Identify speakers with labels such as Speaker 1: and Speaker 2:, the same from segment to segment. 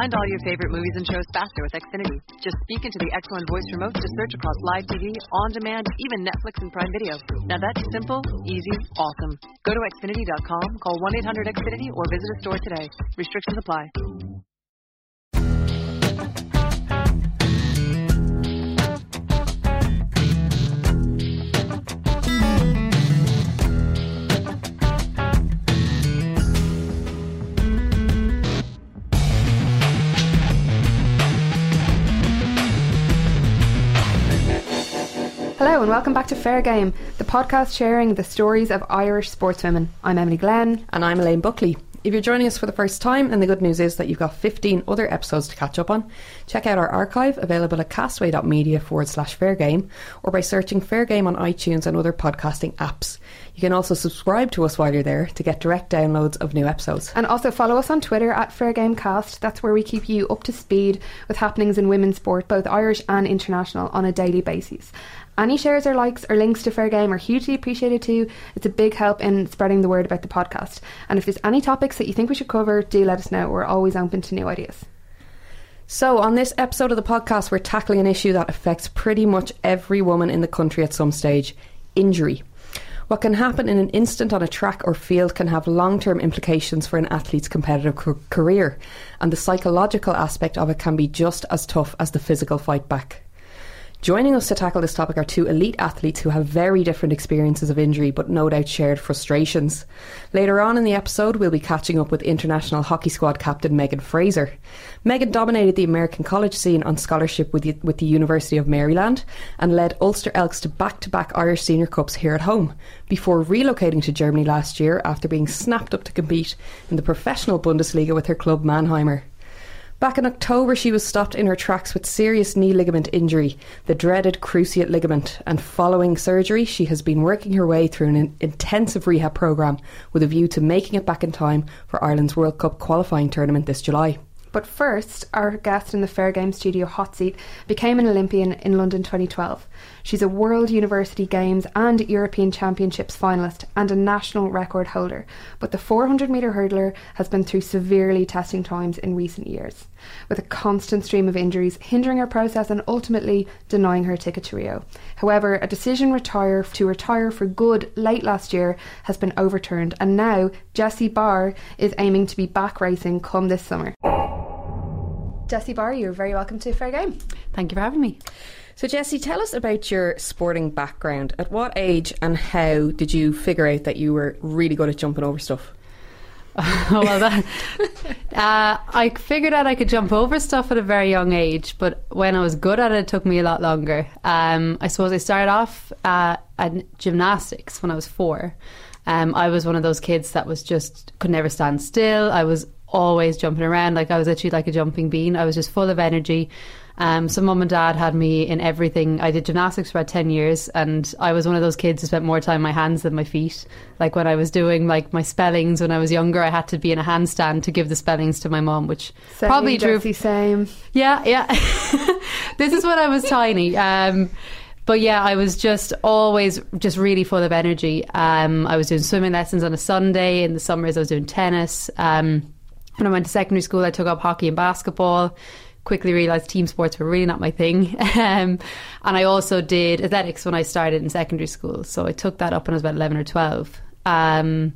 Speaker 1: Find all your favorite movies and shows faster with Xfinity. Just speak into the X1 voice remote to search across live TV, on demand, even Netflix and Prime Video. Now that's simple, easy, awesome. Go to Xfinity.com, call 1 800 Xfinity, or visit a store today. Restrictions apply.
Speaker 2: Hello and welcome back to Fair Game, the podcast sharing the stories of Irish sportswomen. I'm Emily Glenn.
Speaker 3: And I'm Elaine Buckley. If you're joining us for the first time, then the good news is that you've got 15 other episodes to catch up on. Check out our archive available at castaway.media forward slash fair game or by searching Fair Game on iTunes and other podcasting apps. You can also subscribe to us while you're there to get direct downloads of new episodes.
Speaker 2: And also follow us on Twitter at Fair Game Cast. That's where we keep you up to speed with happenings in women's sport, both Irish and international, on a daily basis. Any shares or likes or links to Fair Game are hugely appreciated too. It's a big help in spreading the word about the podcast. And if there's any topics that you think we should cover, do let us know. We're always open to new ideas.
Speaker 3: So, on this episode of the podcast, we're tackling an issue that affects pretty much every woman in the country at some stage injury. What can happen in an instant on a track or field can have long term implications for an athlete's competitive career, and the psychological aspect of it can be just as tough as the physical fight back. Joining us to tackle this topic are two elite athletes who have very different experiences of injury but no doubt shared frustrations. Later on in the episode, we'll be catching up with international hockey squad captain Megan Frazer. Megan dominated the American college scene on scholarship with the, with the University of Maryland and led Ulster Elks to back to back Irish Senior Cups here at home before relocating to Germany last year after being snapped up to compete in the professional Bundesliga with her club Mannheimer. Back in October, she was stopped in her tracks with serious knee ligament injury, the dreaded cruciate ligament, and following surgery, she has been working her way through an intensive rehab programme with a view to making it back in time for Ireland's World Cup qualifying tournament this July.
Speaker 2: But first, our guest in the Fair Game studio hot seat became an Olympian in London 2012. She's a World University Games and European Championships finalist and a national record holder. But the 400 metre hurdler has been through severely testing times in recent years, with a constant stream of injuries hindering her process and ultimately denying her ticket to Rio. However, a decision retire to retire for good late last year has been overturned, and now Jessie Barr is aiming to be back racing come this summer. Jessie Barr, you're very welcome to Fair Game.
Speaker 4: Thank you for having me.
Speaker 3: So, Jessie, tell us about your sporting background. At what age and how did you figure out that you were really good at jumping over stuff?
Speaker 4: well, that, uh, I figured out I could jump over stuff at a very young age, but when I was good at it, it took me a lot longer. Um, I suppose I started off uh, at gymnastics when I was four. Um, I was one of those kids that was just could never stand still. I was always jumping around. Like I was literally like a jumping bean. I was just full of energy. Um, so mum and dad had me in everything. I did gymnastics for about ten years, and I was one of those kids who spent more time on my hands than my feet. Like when I was doing like my spellings when I was younger, I had to be in a handstand to give the spellings to my mum, which
Speaker 2: same,
Speaker 4: probably drew.
Speaker 2: Same.
Speaker 4: Yeah, yeah. this is when I was tiny. Um, but yeah, I was just always just really full of energy. Um, I was doing swimming lessons on a Sunday. In the summers, I was doing tennis. Um, when I went to secondary school, I took up hockey and basketball. Quickly realised team sports were really not my thing. um, and I also did athletics when I started in secondary school. So I took that up when I was about 11 or 12. Um,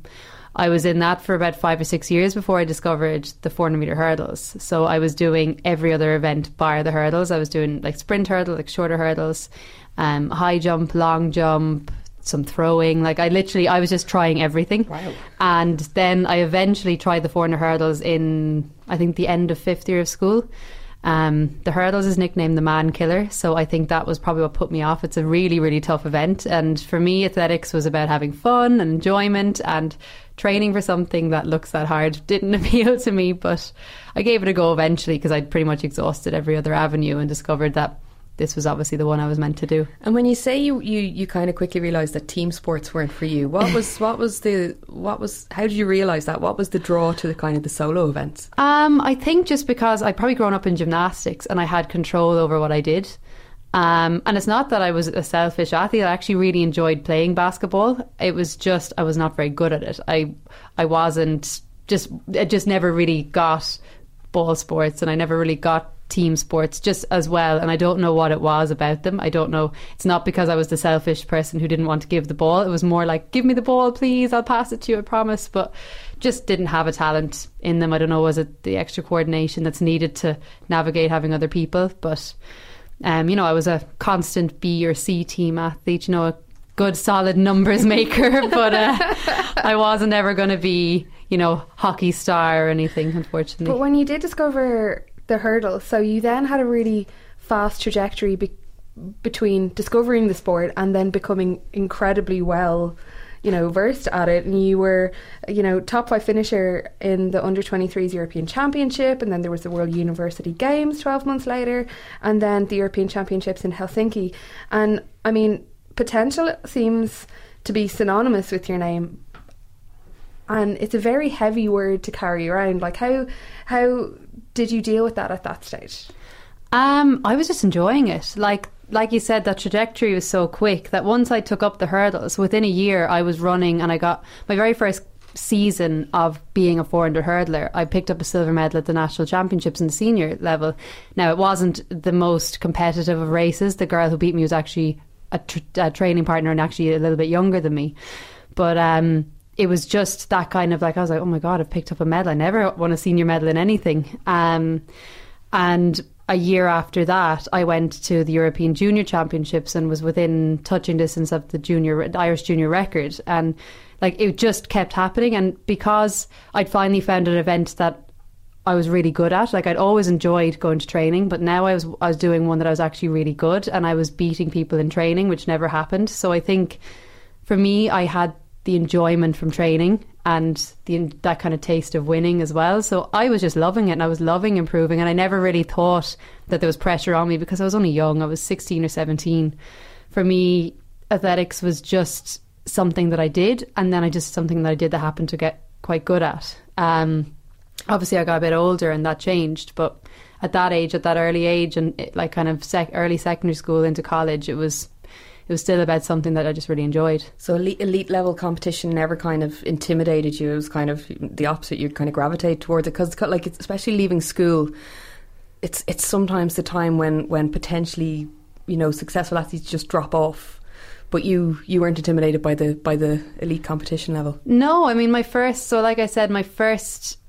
Speaker 4: I was in that for about five or six years before I discovered the 400 meter hurdles. So I was doing every other event bar the hurdles. I was doing like sprint hurdle, like shorter hurdles, um, high jump, long jump, some throwing. Like I literally, I was just trying everything.
Speaker 3: Wow.
Speaker 4: And then I eventually tried the 400 hurdles in, I think, the end of fifth year of school. Um, the hurdles is nicknamed the man killer, so I think that was probably what put me off. It's a really, really tough event, and for me, athletics was about having fun and enjoyment, and training for something that looks that hard didn't appeal to me. But I gave it a go eventually because I'd pretty much exhausted every other avenue and discovered that this was obviously the one I was meant to do.
Speaker 3: And when you say you, you, you kind of quickly realised that team sports weren't for you, what was what was the what was how did you realise that? What was the draw to the kind of the solo events?
Speaker 4: Um, I think just because I'd probably grown up in gymnastics and I had control over what I did. Um, and it's not that I was a selfish athlete. I actually really enjoyed playing basketball. It was just I was not very good at it. I I wasn't just it just never really got ball sports, and I never really got team sports just as well and I don't know what it was about them. I don't know. It's not because I was the selfish person who didn't want to give the ball. It was more like give me the ball please. I'll pass it to you I promise. But just didn't have a talent in them. I don't know was it the extra coordination that's needed to navigate having other people? But um, you know I was a constant B or C team athlete you know a good solid numbers maker but uh, I wasn't ever going to be you know hockey star or anything unfortunately
Speaker 2: But when you did discover the hurdle, so you then had a really fast trajectory be- between discovering the sport and then becoming incredibly well, you know, versed at it. And you were, you know, top five finisher in the under 23s European Championship, and then there was the World University Games 12 months later, and then the European Championships in Helsinki. And I mean, potential seems to be synonymous with your name, and it's a very heavy word to carry around. Like how how did you deal with that at that stage?
Speaker 4: Um, I was just enjoying it. Like like you said, that trajectory was so quick that once I took up the hurdles, within a year I was running and I got my very first season of being a 400 hurdler. I picked up a silver medal at the national championships in the senior level. Now it wasn't the most competitive of races. The girl who beat me was actually a, a training partner and actually a little bit younger than me. But um, it was just that kind of like I was like, oh my god, I've picked up a medal. I never won a senior medal in anything. Um, and a year after that, I went to the European Junior Championships and was within touching distance of the junior Irish junior record. And like it just kept happening. And because I'd finally found an event that I was really good at. Like I'd always enjoyed going to training, but now I was I was doing one that I was actually really good, and I was beating people in training, which never happened. So I think for me, I had the enjoyment from training and the that kind of taste of winning as well. So I was just loving it, and I was loving improving, and I never really thought that there was pressure on me because I was only young. I was sixteen or seventeen. For me, athletics was just something that I did, and then I just something that I did that happened to get quite good at. Um, obviously I got a bit older and that changed but at that age at that early age and it, like kind of sec- early secondary school into college it was it was still about something that I just really enjoyed
Speaker 3: So elite, elite level competition never kind of intimidated you. It was kind of the opposite. You'd kind of gravitate towards it because, like, it's, especially leaving school, it's it's sometimes the time when when potentially you know successful athletes just drop off. But you you weren't intimidated by the by the elite competition level.
Speaker 4: no I mean my first so like I said my first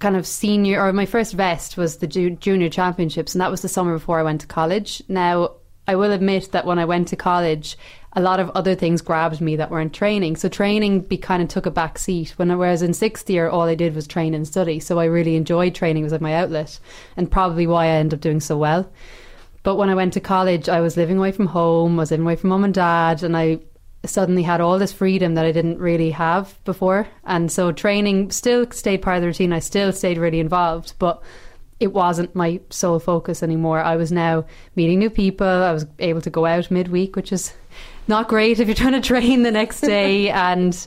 Speaker 4: kind of senior or my first vest was the ju- junior championships and that was the summer before I went to college now I will admit that when I went to college a lot of other things grabbed me that weren't training. So training be kind of took a back seat. When I whereas in sixth year all I did was train and study. So I really enjoyed training. It was like my outlet and probably why I ended up doing so well. But when I went to college I was living away from home I was living away from mum and dad and I suddenly had all this freedom that I didn't really have before. And so training still stayed part of the routine. I still stayed really involved, but it wasn't my sole focus anymore. I was now meeting new people. I was able to go out midweek, which is not great if you're trying to train the next day and,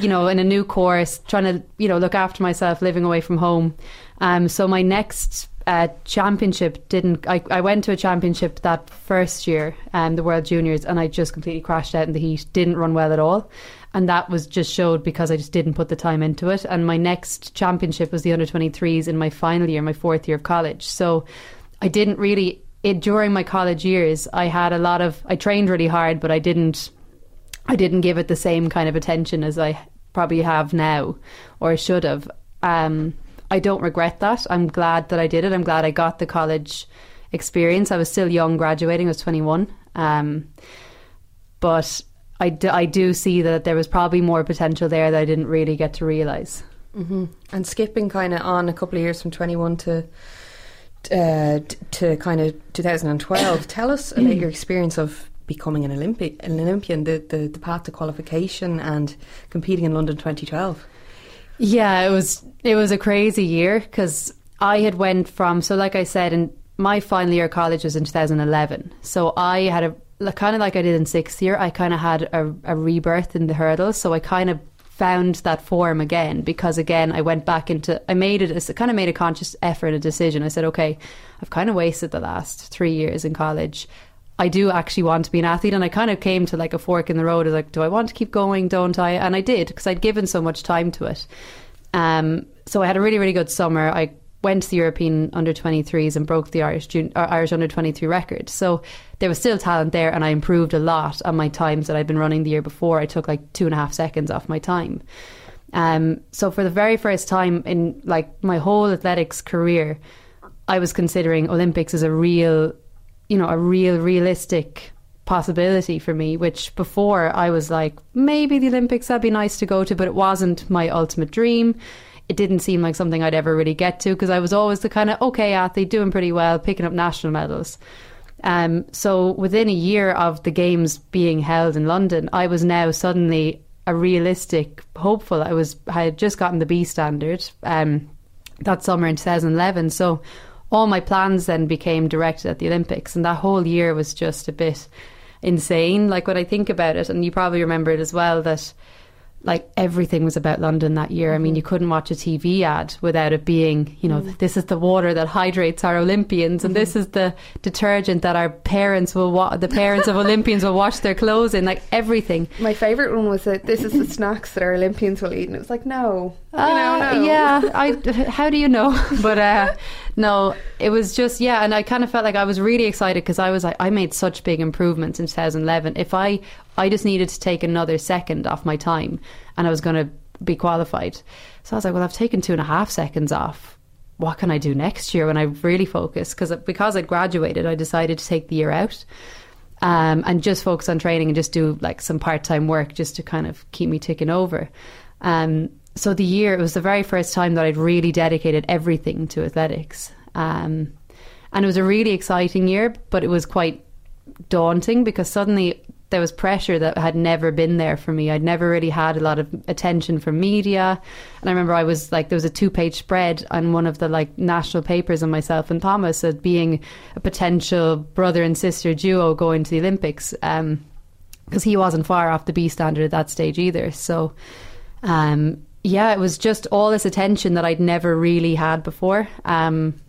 Speaker 4: you know, in a new course, trying to, you know, look after myself, living away from home. Um, so my next uh, championship didn't. I, I went to a championship that first year, um, the World Juniors, and I just completely crashed out in the heat. Didn't run well at all, and that was just showed because I just didn't put the time into it. And my next championship was the under twenty threes in my final year, my fourth year of college. So I didn't really. It during my college years, I had a lot of. I trained really hard, but I didn't. I didn't give it the same kind of attention as I probably have now, or should have. Um, I don't regret that. I'm glad that I did it. I'm glad I got the college experience. I was still young, graduating. I was 21. Um, but I do, I do see that there was probably more potential there that I didn't really get to realise.
Speaker 3: Mm-hmm. And skipping kind of on a couple of years from 21 to uh, to kind of 2012, tell us about your experience of becoming an Olympic, an Olympian, the, the, the path to qualification and competing in London 2012.
Speaker 4: Yeah, it was it was a crazy year because I had went from so like I said, in my final year of college was in 2011. So I had a like, kind of like I did in sixth year. I kind of had a, a rebirth in the hurdles. So I kind of found that form again because again I went back into I made it I kind of made a conscious effort a decision I said okay I've kind of wasted the last 3 years in college I do actually want to be an athlete and I kind of came to like a fork in the road of like do I want to keep going don't I and I did because I'd given so much time to it um, so I had a really really good summer I went to the European under 23s and broke the Irish jun- Irish under 23 record. So there was still talent there, and I improved a lot on my times that I'd been running the year before. I took like two and a half seconds off my time. Um, so for the very first time in like my whole athletics career, I was considering Olympics as a real, you know, a real realistic possibility for me. Which before I was like, maybe the Olympics that'd be nice to go to, but it wasn't my ultimate dream. It didn't seem like something I'd ever really get to because I was always the kind of okay athlete, doing pretty well, picking up national medals. Um, so within a year of the games being held in London, I was now suddenly a realistic hopeful. I was I had just gotten the B standard um, that summer in 2011, so all my plans then became directed at the Olympics, and that whole year was just a bit insane. Like when I think about it, and you probably remember it as well that like everything was about London that year. I mean, you couldn't watch a TV ad without it being, you know, this is the water that hydrates our Olympians, and this is the detergent that our parents will, wa- the parents of Olympians will wash their clothes in. Like everything.
Speaker 2: My favourite one was that this is the snacks that our Olympians will eat, and it was like, no, you know,
Speaker 4: Uh,
Speaker 2: no.
Speaker 4: Yeah, I. How do you know? But uh, no, it was just yeah, and I kind of felt like I was really excited because I was like, I made such big improvements in 2011. If I, I just needed to take another second off my time, and I was going to be qualified. So I was like, well, I've taken two and a half seconds off. What can I do next year when I really focus? Because because I'd graduated, I decided to take the year out. Um, and just focus on training and just do like some part time work just to kind of keep me ticking over. Um, so the year it was the very first time that I'd really dedicated everything to athletics, um, and it was a really exciting year, but it was quite daunting because suddenly there was pressure that had never been there for me. I'd never really had a lot of attention from media, and I remember I was like there was a two-page spread on one of the like national papers on myself and Thomas as being a potential brother and sister duo going to the Olympics. Um, because he wasn't far off the B standard at that stage either. So, um, yeah, it was just all this attention that I'd never really had before. Um,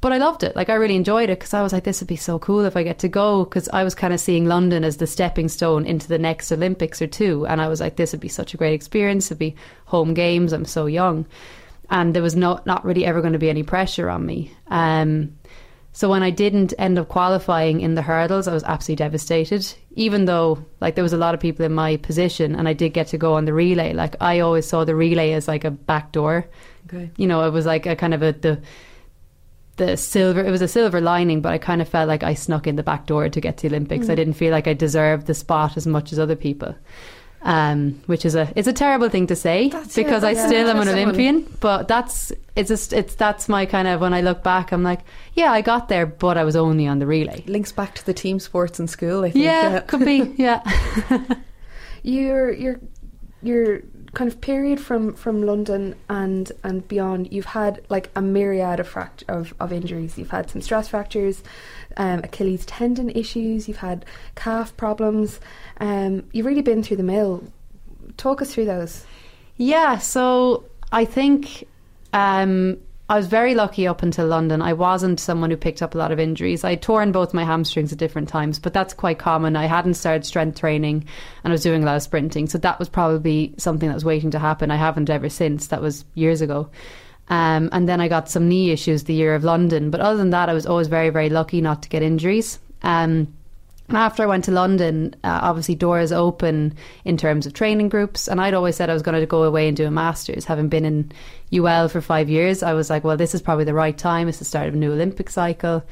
Speaker 4: but I loved it. Like I really enjoyed it because I was like, this would be so cool if I get to go. Because I was kind of seeing London as the stepping stone into the next Olympics or two, and I was like, this would be such a great experience. It'd be home games. I'm so young, and there was not not really ever going to be any pressure on me. Um, so when I didn't end up qualifying in the hurdles, I was absolutely devastated. Even though like there was a lot of people in my position, and I did get to go on the relay. Like I always saw the relay as like a back door.
Speaker 3: Okay.
Speaker 4: You know, it was like a kind of a the the silver. It was a silver lining, but I kind of felt like I snuck in the back door to get to the Olympics. I mm. didn't feel like I deserved the spot as much as other people. Um, which is a it's a terrible thing to say
Speaker 2: That's-
Speaker 4: because
Speaker 2: yeah,
Speaker 4: I
Speaker 2: that's-
Speaker 4: still am an
Speaker 2: someone-
Speaker 4: Olympian. But that's it's just it's that's my kind of when I look back, I'm like, yeah, I got there, but I was only on the relay.
Speaker 3: Links back to the team sports in school, I think.
Speaker 4: Yeah, could be. Yeah,
Speaker 2: your your your kind of period from from London and and beyond you've had like a myriad of fract- of, of injuries. You've had some stress fractures um, Achilles tendon issues you've had calf problems. Um, you've really been through the mill. Talk us through those.
Speaker 4: Yeah. So I think um, I was very lucky up until London. I wasn't someone who picked up a lot of injuries. I torn both my hamstrings at different times, but that's quite common. I hadn't started strength training and I was doing a lot of sprinting, so that was probably something that was waiting to happen. I haven't ever since. That was years ago. Um, and then I got some knee issues the year of London. But other than that, I was always very, very lucky not to get injuries. Um, after I went to London, uh, obviously doors open in terms of training groups, and I'd always said I was going to go away and do a master's. Having been in UL for five years, I was like, well, this is probably the right time. It's the start of a new Olympic cycle.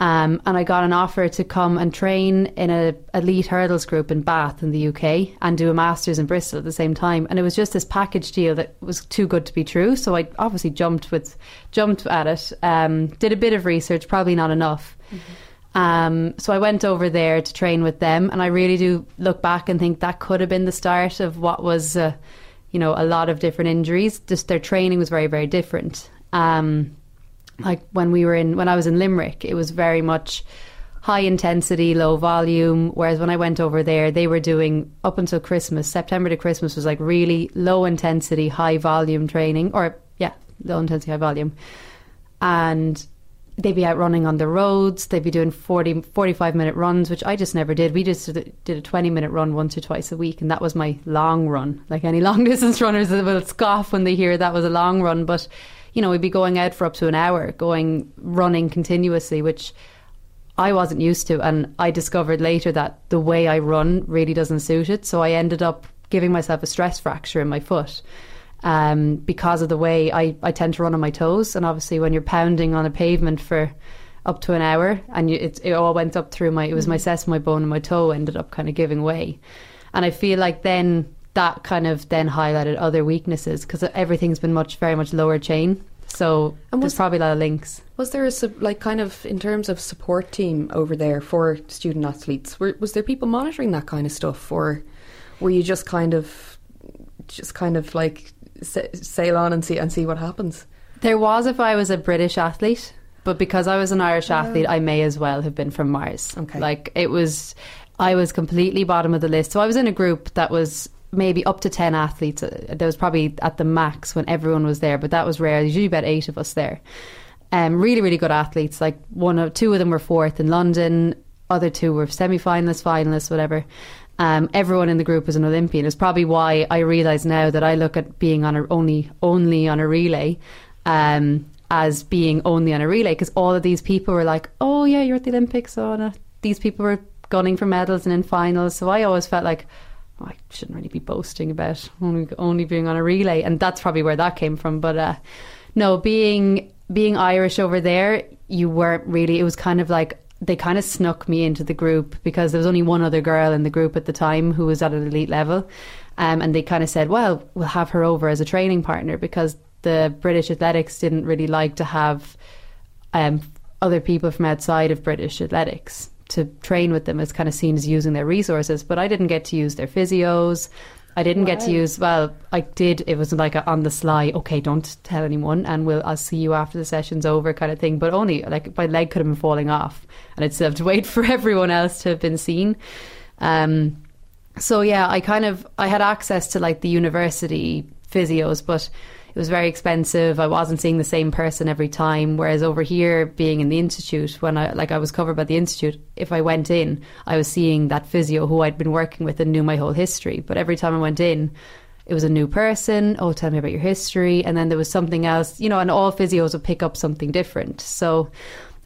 Speaker 4: Um, and I got an offer to come and train in a elite hurdles group in Bath in the UK and do a masters in Bristol at the same time. And it was just this package deal that was too good to be true. So I obviously jumped with jumped at it. Um, did a bit of research, probably not enough. Um, so I went over there to train with them, and I really do look back and think that could have been the start of what was, uh, you know, a lot of different injuries. Just their training was very, very different. Um, like when we were in, when I was in Limerick, it was very much high intensity, low volume. Whereas when I went over there, they were doing up until Christmas, September to Christmas was like really low intensity, high volume training, or yeah, low intensity, high volume, and they'd be out running on the roads. They'd be doing 40, 45 minute runs, which I just never did. We just did a 20 minute run once or twice a week, and that was my long run. Like any long distance runners will scoff when they hear that was a long run, but you know, we'd be going out for up to an hour, going running continuously, which I wasn't used to. And I discovered later that the way I run really doesn't suit it. So I ended up giving myself a stress fracture in my foot um, because of the way I, I tend to run on my toes. And obviously, when you're pounding on a pavement for up to an hour and you, it, it all went up through my, it was my sesamoid bone and my toe ended up kind of giving way. And I feel like then that kind of then highlighted other weaknesses because everything's been much, very much lower chain. So
Speaker 3: And
Speaker 4: there's probably a lot of links.
Speaker 3: Was there a like kind of in terms of support team over there for student athletes? Were, was there people monitoring that kind of stuff, or were you just kind of just kind of like sail on and see and see what happens?
Speaker 4: There was if I was a British athlete, but because I was an Irish athlete, I may as well have been from Mars.
Speaker 3: Okay.
Speaker 4: Like it was, I was completely bottom of the list. So I was in a group that was maybe up to 10 athletes. Uh, There was probably at the max when everyone was there, but that was rare. There's usually about eight of us there. Um, really, really good athletes. Like one of two of them were fourth in London, other two were semi-finalists, finalists, whatever. Um, everyone in the group was an Olympian. It's probably why I realise now that I look at being on a, only only on a relay um, as being only on a relay because all of these people were like, "Oh yeah, you're at the Olympics." Oh, no. these people were gunning for medals and in finals. So I always felt like oh, I shouldn't really be boasting about only only being on a relay, and that's probably where that came from. But uh, no, being being Irish over there, you weren't really. It was kind of like they kind of snuck me into the group because there was only one other girl in the group at the time who was at an elite level, um, and they kind of said, "Well, we'll have her over as a training partner because the British athletics didn't really like to have." Um, other people from outside of British athletics to train with them is kind of seen as using their resources, but I didn't get to use their physios. I didn't get to use well. I did. It was like a on the sly. Okay, don't tell anyone, and we'll. I'll see you after the session's over, kind of thing. But only like my leg could have been falling off, and I'd still have to wait for everyone else to have been seen. Um, so yeah, I kind of I had access to like the university physios, but it was very expensive. I wasn't seeing the same person every time. Whereas over here, being in the institute, when I like I was covered by the institute, if I went in, I was seeing that physio who I'd been working with and knew my whole history. But every time I went in, it was a new person. Oh, tell me about your history, and then there was something else, you know. And all physios would pick up something different. So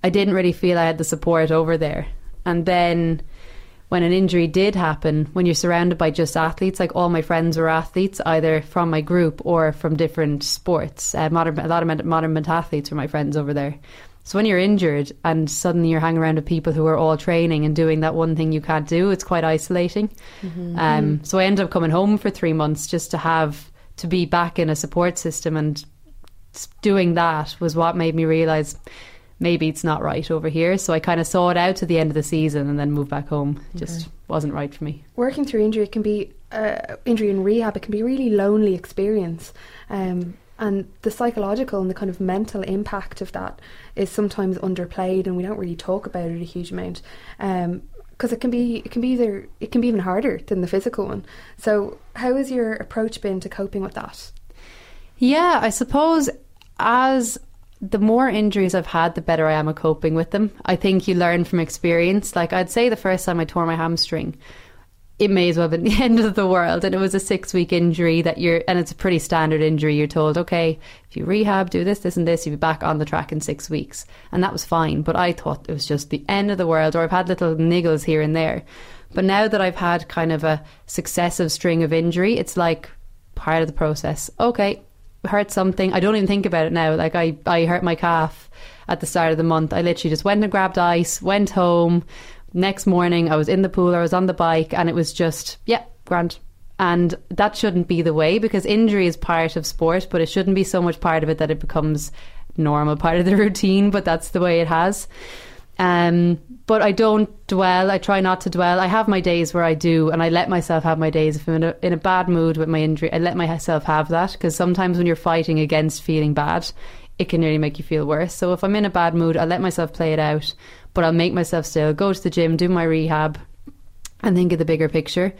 Speaker 4: I didn't really feel I had the support over there. And then when an injury did happen, when you're surrounded by just athletes, like all my friends were athletes, either from my group or from different sports. Uh, modern, a lot of modern athletes were my friends over there. So when you're injured and suddenly you're hanging around with people who are all training and doing that one thing you can't do, it's quite isolating. Um, so I ended up coming home for three months just to have to be back in a support system, and doing that was what made me realize maybe it's not right over here. So I kind of saw it out to the end of the season and then moved back home. It Just wasn't right for me.
Speaker 2: Working through injury can be uh, injury and rehab. It can be a really lonely experience, um, and the psychological and the kind of mental impact of that is sometimes underplayed, and we don't really talk about it a huge amount. because it can be it can be either it can be even harder than the physical one. So, how has your approach been to coping with that?
Speaker 4: Yeah, I suppose as the more injuries I've had, the better I am at coping with them. I think you learn from experience. Like I'd say the first time I tore my hamstring, it may as well have been the end of the world. And it was a six week injury that you're, and it's a pretty standard injury. You're told, okay, if you rehab, do this, this, and this, you'll be back on the track in six weeks. And that was fine. But I thought it was just the end of the world, or I've had little niggles here and there. But now that I've had kind of a successive string of injury, it's like part of the process. Okay, hurt something. I don't even think about it now. Like I, I hurt my calf at the start of the month. I literally just went and grabbed ice, went home. Next morning, I was in the pool, I was on the bike, and it was just, yeah, grand. And that shouldn't be the way because injury is part of sport, but it shouldn't be so much part of it that it becomes normal part of the routine. But that's the way it has. Um, but I don't dwell. I try not to dwell. I have my days where I do, and I let myself have my days. If I'm in a, in a bad mood with my injury, I let myself have that because sometimes when you're fighting against feeling bad, it can really make you feel worse. So if I'm in a bad mood, I let myself play it out, but I'll make myself still go to the gym, do my rehab, and think of the bigger picture.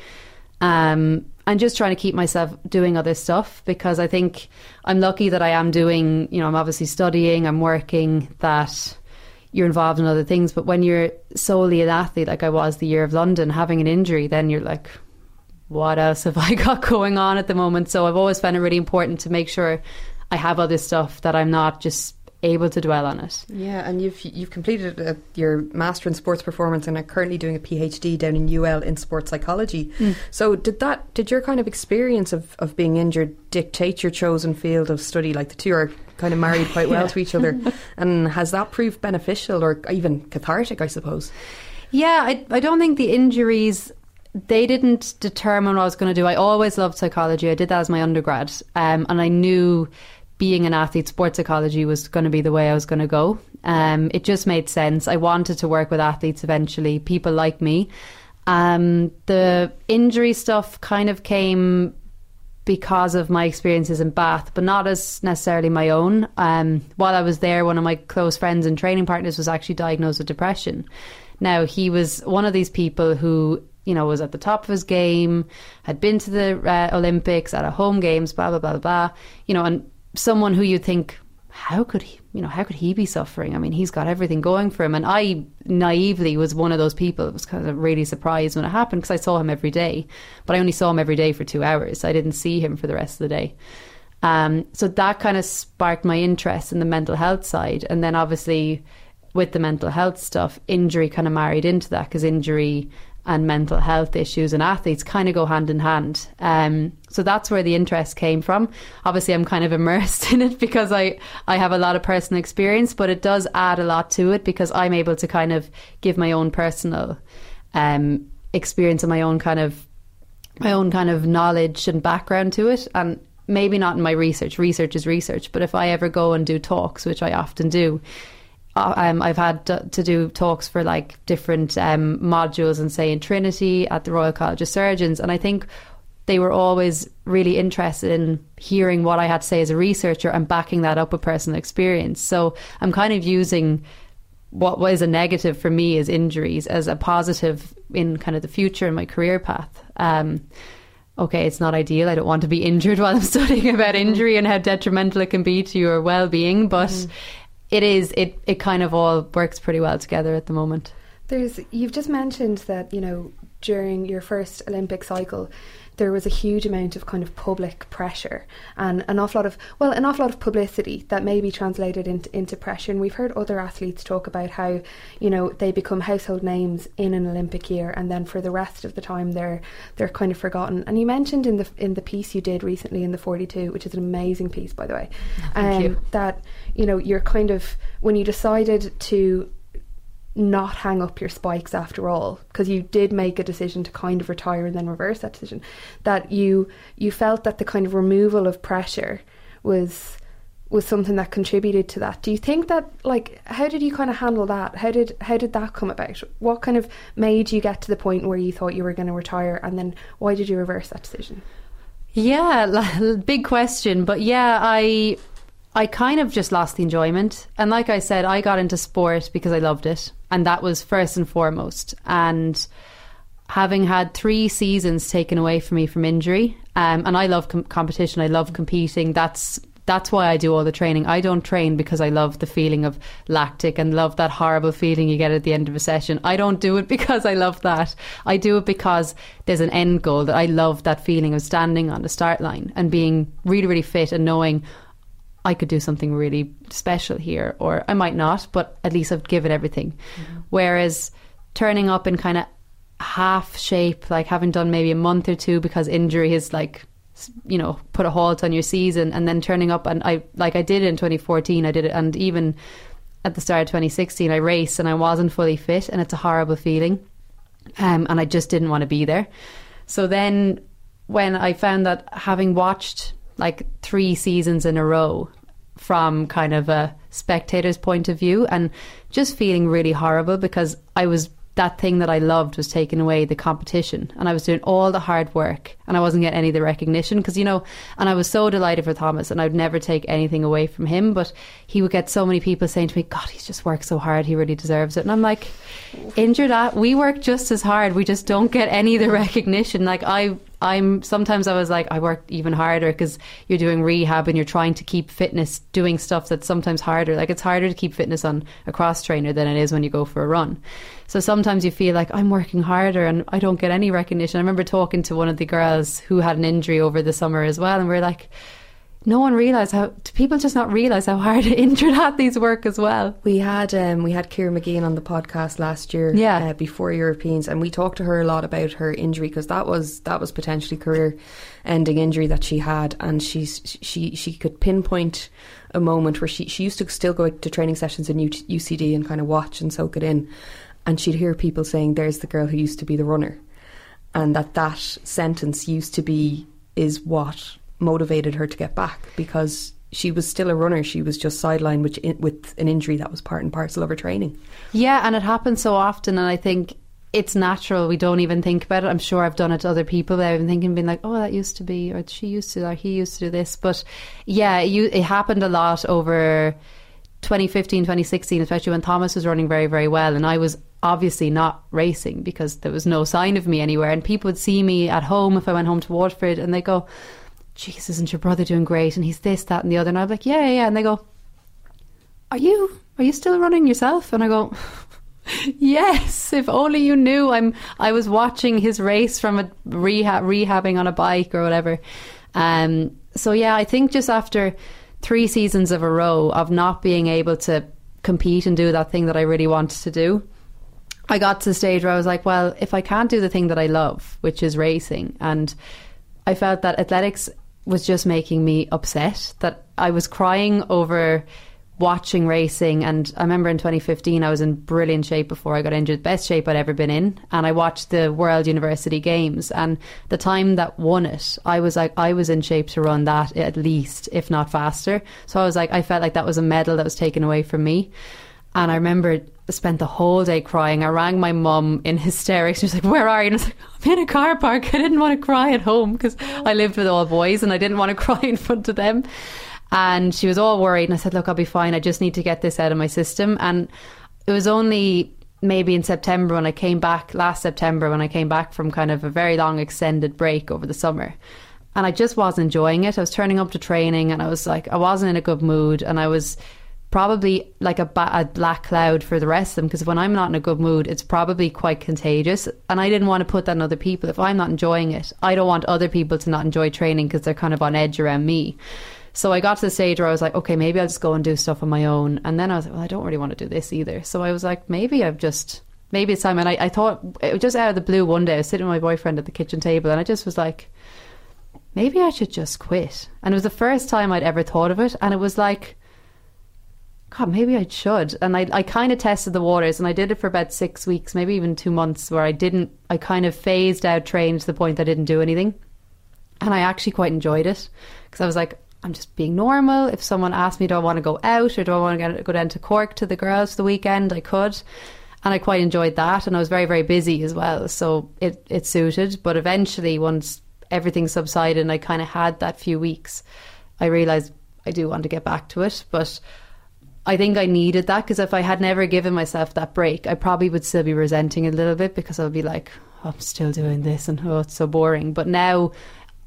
Speaker 4: Um, I'm just trying to keep myself doing other stuff because I think I'm lucky that I am doing, you know, I'm obviously studying, I'm working, that you're involved in other things. But when you're solely an athlete, like I was the year of London, having an injury, then you're like, what else have I got going on at the moment? So I've always found it really important to make sure I have other stuff that I'm not just able to dwell on it.
Speaker 3: Yeah, and you've you've completed uh, your master in sports performance and are currently doing a PhD down in UL in sports psychology. Mm. So did that did your kind of experience of, of being injured dictate your chosen field of study? Like the two are kind of married quite well yeah. to each other, and has that proved beneficial or even cathartic? I suppose.
Speaker 4: Yeah, I I don't think the injuries they didn't determine what I was going to do. I always loved psychology. I did that as my undergrad, um, and I knew being an athlete, sports psychology was going to be the way I was going to go. Um, it just made sense. I wanted to work with athletes eventually, people like me. Um, the injury stuff kind of came because of my experiences in Bath, but not as necessarily my own. Um, while I was there, one of my close friends and training partners was actually diagnosed with depression. Now, he was one of these people who you know, was at the top of his game, had been to the uh, Olympics, at a home games, blah blah blah blah. You know, and someone who you think how could he you know how could he be suffering? I mean he's got everything going for him. And i naively was one of those people that was kind of really surprised when it happened because i saw him every day but i only saw him every day for two hours. I didn't see him for the rest of the day. Um, so that kind of sparked my interest in the mental health side. And then obviously with the mental health stuff injury kind of married into that because injury and mental health issues and athletes kind of go hand in hand. Um, so that's where the interest came from. Obviously, I'm kind of immersed in it because I, I have a lot of personal experience, but it does add a lot to it because I'm able to kind of give my own personal um, experience and my own kind of my own kind of knowledge and background to it. And maybe not in my research. Research is research, but if I ever go and do talks, which I often do, um, I've had to do talks for like different um, modules and say in Trinity at the Royal College of Surgeons, and I think they were always really interested in hearing what I had to say as a researcher and backing that up with personal experience. So I'm kind of using what was a negative for me as injuries as a positive in kind of the future in my career path. Um, okay, it's not ideal. I don't want to be injured while I'm studying about injury and how detrimental it can be to your well being, but. Mm it is it it kind of all works pretty well together at the moment.
Speaker 2: There's you've just mentioned that you know during your first Olympic cycle there was a huge amount of kind of public pressure and an awful lot of well an awful lot of publicity that may be translated into, into pressure and we've heard other athletes talk about how you know they become household names in an Olympic year and then for the rest of the time they're they're kind of forgotten and you mentioned in the in the piece you did recently in the 42 which is an amazing piece by the way
Speaker 4: um, you.
Speaker 2: that you know you're kind of when you decided to not hang up your spikes after all because you did make a decision to kind of retire and then reverse that decision that you you felt that the kind of removal of pressure was was something that contributed to that do you think that like how did you kind of handle that how did how did that come about what kind of made you get to the point where you thought you were going to retire and then why did you reverse that decision
Speaker 4: yeah big question but yeah i I kind of just lost the enjoyment. And like I said, I got into sport because I loved it. And that was first and foremost. And having had three seasons taken away from me from injury, um, and I love com- competition, I love competing. That's that's why I do all the training. I don't train because I love the feeling of lactic and love that horrible feeling you get at the end of a session. I don't do it because I love that. I do it because there's an end goal that I love that feeling of standing on the start line and being really, really fit and knowing I could do something really special here, or I might not, but at least I've given everything. Mm-hmm. Whereas turning up in kind of half shape, like having done maybe a month or two because injury has like, you know, put a halt on your season, and then turning up and I like I did in 2014, I did it, and even at the start of 2016, I raced and I wasn't fully fit, and it's a horrible feeling, um, and I just didn't want to be there. So then, when I found that having watched like three seasons in a row from kind of a spectator's point of view and just feeling really horrible because I was that thing that I loved was taken away the competition and I was doing all the hard work and I wasn't getting any of the recognition because you know and I was so delighted for Thomas and I'd never take anything away from him but he would get so many people saying to me god he's just worked so hard he really deserves it. And I'm like injured at we work just as hard. We just don't get any of the recognition. Like I I'm sometimes I was like I worked even harder because you're doing rehab and you're trying to keep fitness doing stuff that's sometimes harder. Like it's harder to keep fitness on a cross trainer than it is when you go for a run. So sometimes you feel like I'm working harder and I don't get any recognition. I remember talking to one of the girls who had an injury over the summer as well, and we are like no one realize how. Do people just not realize how hard injured athletes work as well?
Speaker 3: We had um, we had Ciara Mageean on the podcast last year,
Speaker 4: Yeah.
Speaker 3: uh, before Europeans, and we talked to her a lot about her injury because that was that was potentially career ending injury that she had, and she's she she could pinpoint a moment where she she used to still go to training sessions in UCD and kind of watch and soak it in, and she'd hear people saying, "There's the girl who used to be the runner," and that that sentence used to be is what motivated her to get back because she was still a runner. She was just sidelined with, with an injury that was part and parcel of her training.
Speaker 4: Yeah, and it happens so often, and I think it's natural. We don't even think about it. I'm sure I've done it to other people. I've been thinking, being like, "Oh, that used to be," or "She used to," or "He used to do this." But yeah, it, it happened a lot over 2015, 2016, especially when Thomas was running very, very well, and I was obviously not racing because there was no sign of me anywhere. And people would see me at home if I went home to Waterford, and they go, "Jeez, isn't your brother doing great?" And he's this, that, and the other. And I'm like, "Yeah, yeah," yeah." And they go, "Are you? Are you still running yourself?" And I go. Yes, if only you knew. I'm. I was watching his race from a rehab, rehabbing on a bike or whatever. Um. So yeah, I think just after three seasons of a row of not being able to compete and do that thing that I really wanted to do, I got to the stage where I was like, well, if I can't do the thing that I love, which is racing, and I felt that athletics was just making me upset, that I was crying over watching racing. And I remember in 2015, I was in brilliant shape before I got injured, best shape I'd ever been in. And I watched the World University Games. And the time that won it, I was like, I was in shape to run that at least, if not faster. So I was like, I felt like that was a medal that was taken away from me. And I remember I spent the whole day crying. I rang my mum in hysterics. She was like, "Where are you?" And I was like, "I'm in a car park. I didn't want to cry at home because I lived with all boys and I didn't want to cry in front of them." And she was all worried. And I said, "Look, I'll be fine. I just need to get this out of my system." And it was only maybe in September when I came back last September when I came back from kind of a very long extended break over the summer. And I just wasn't enjoying it. I was turning up to training and I was like, I wasn't in a good mood and I was probably like a, ba- a black cloud for the rest of them because when I'm not in a good mood, it's probably quite contagious. And I didn't want to put that on other people. If I'm not enjoying it, I don't want other people to not enjoy training because they're kind of on edge around me. So I got to the stage where I was like, okay, maybe I'll just go and do stuff on my own. And then I was like, well, I don't really want to do this either. So I was like, maybe I've just, maybe it's time. And I, I thought, it was just out of the blue one day, I was sitting with my boyfriend at the kitchen table and I just was like, maybe I should just quit. And it was the first time I'd ever thought of it. And it was like, God, maybe I should. And I, I kind of tested the waters and I did it for about six weeks, maybe even two months, where I didn't, I kind of phased out training to the point I didn't do anything. And I actually quite enjoyed it because I was like, I'm just being normal. If someone asked me, do I want to go out or do I want to go down to Cork to the girls for the weekend, I could. And I quite enjoyed that. And I was very, very busy as well. So it, it suited. But eventually, once everything subsided and I kind of had that few weeks, I realised I do want to get back to it. But I think I needed that because if I had never given myself that break, I probably would still be resenting it a little bit because I'll be like, oh, I'm still doing this and oh, it's so boring. But now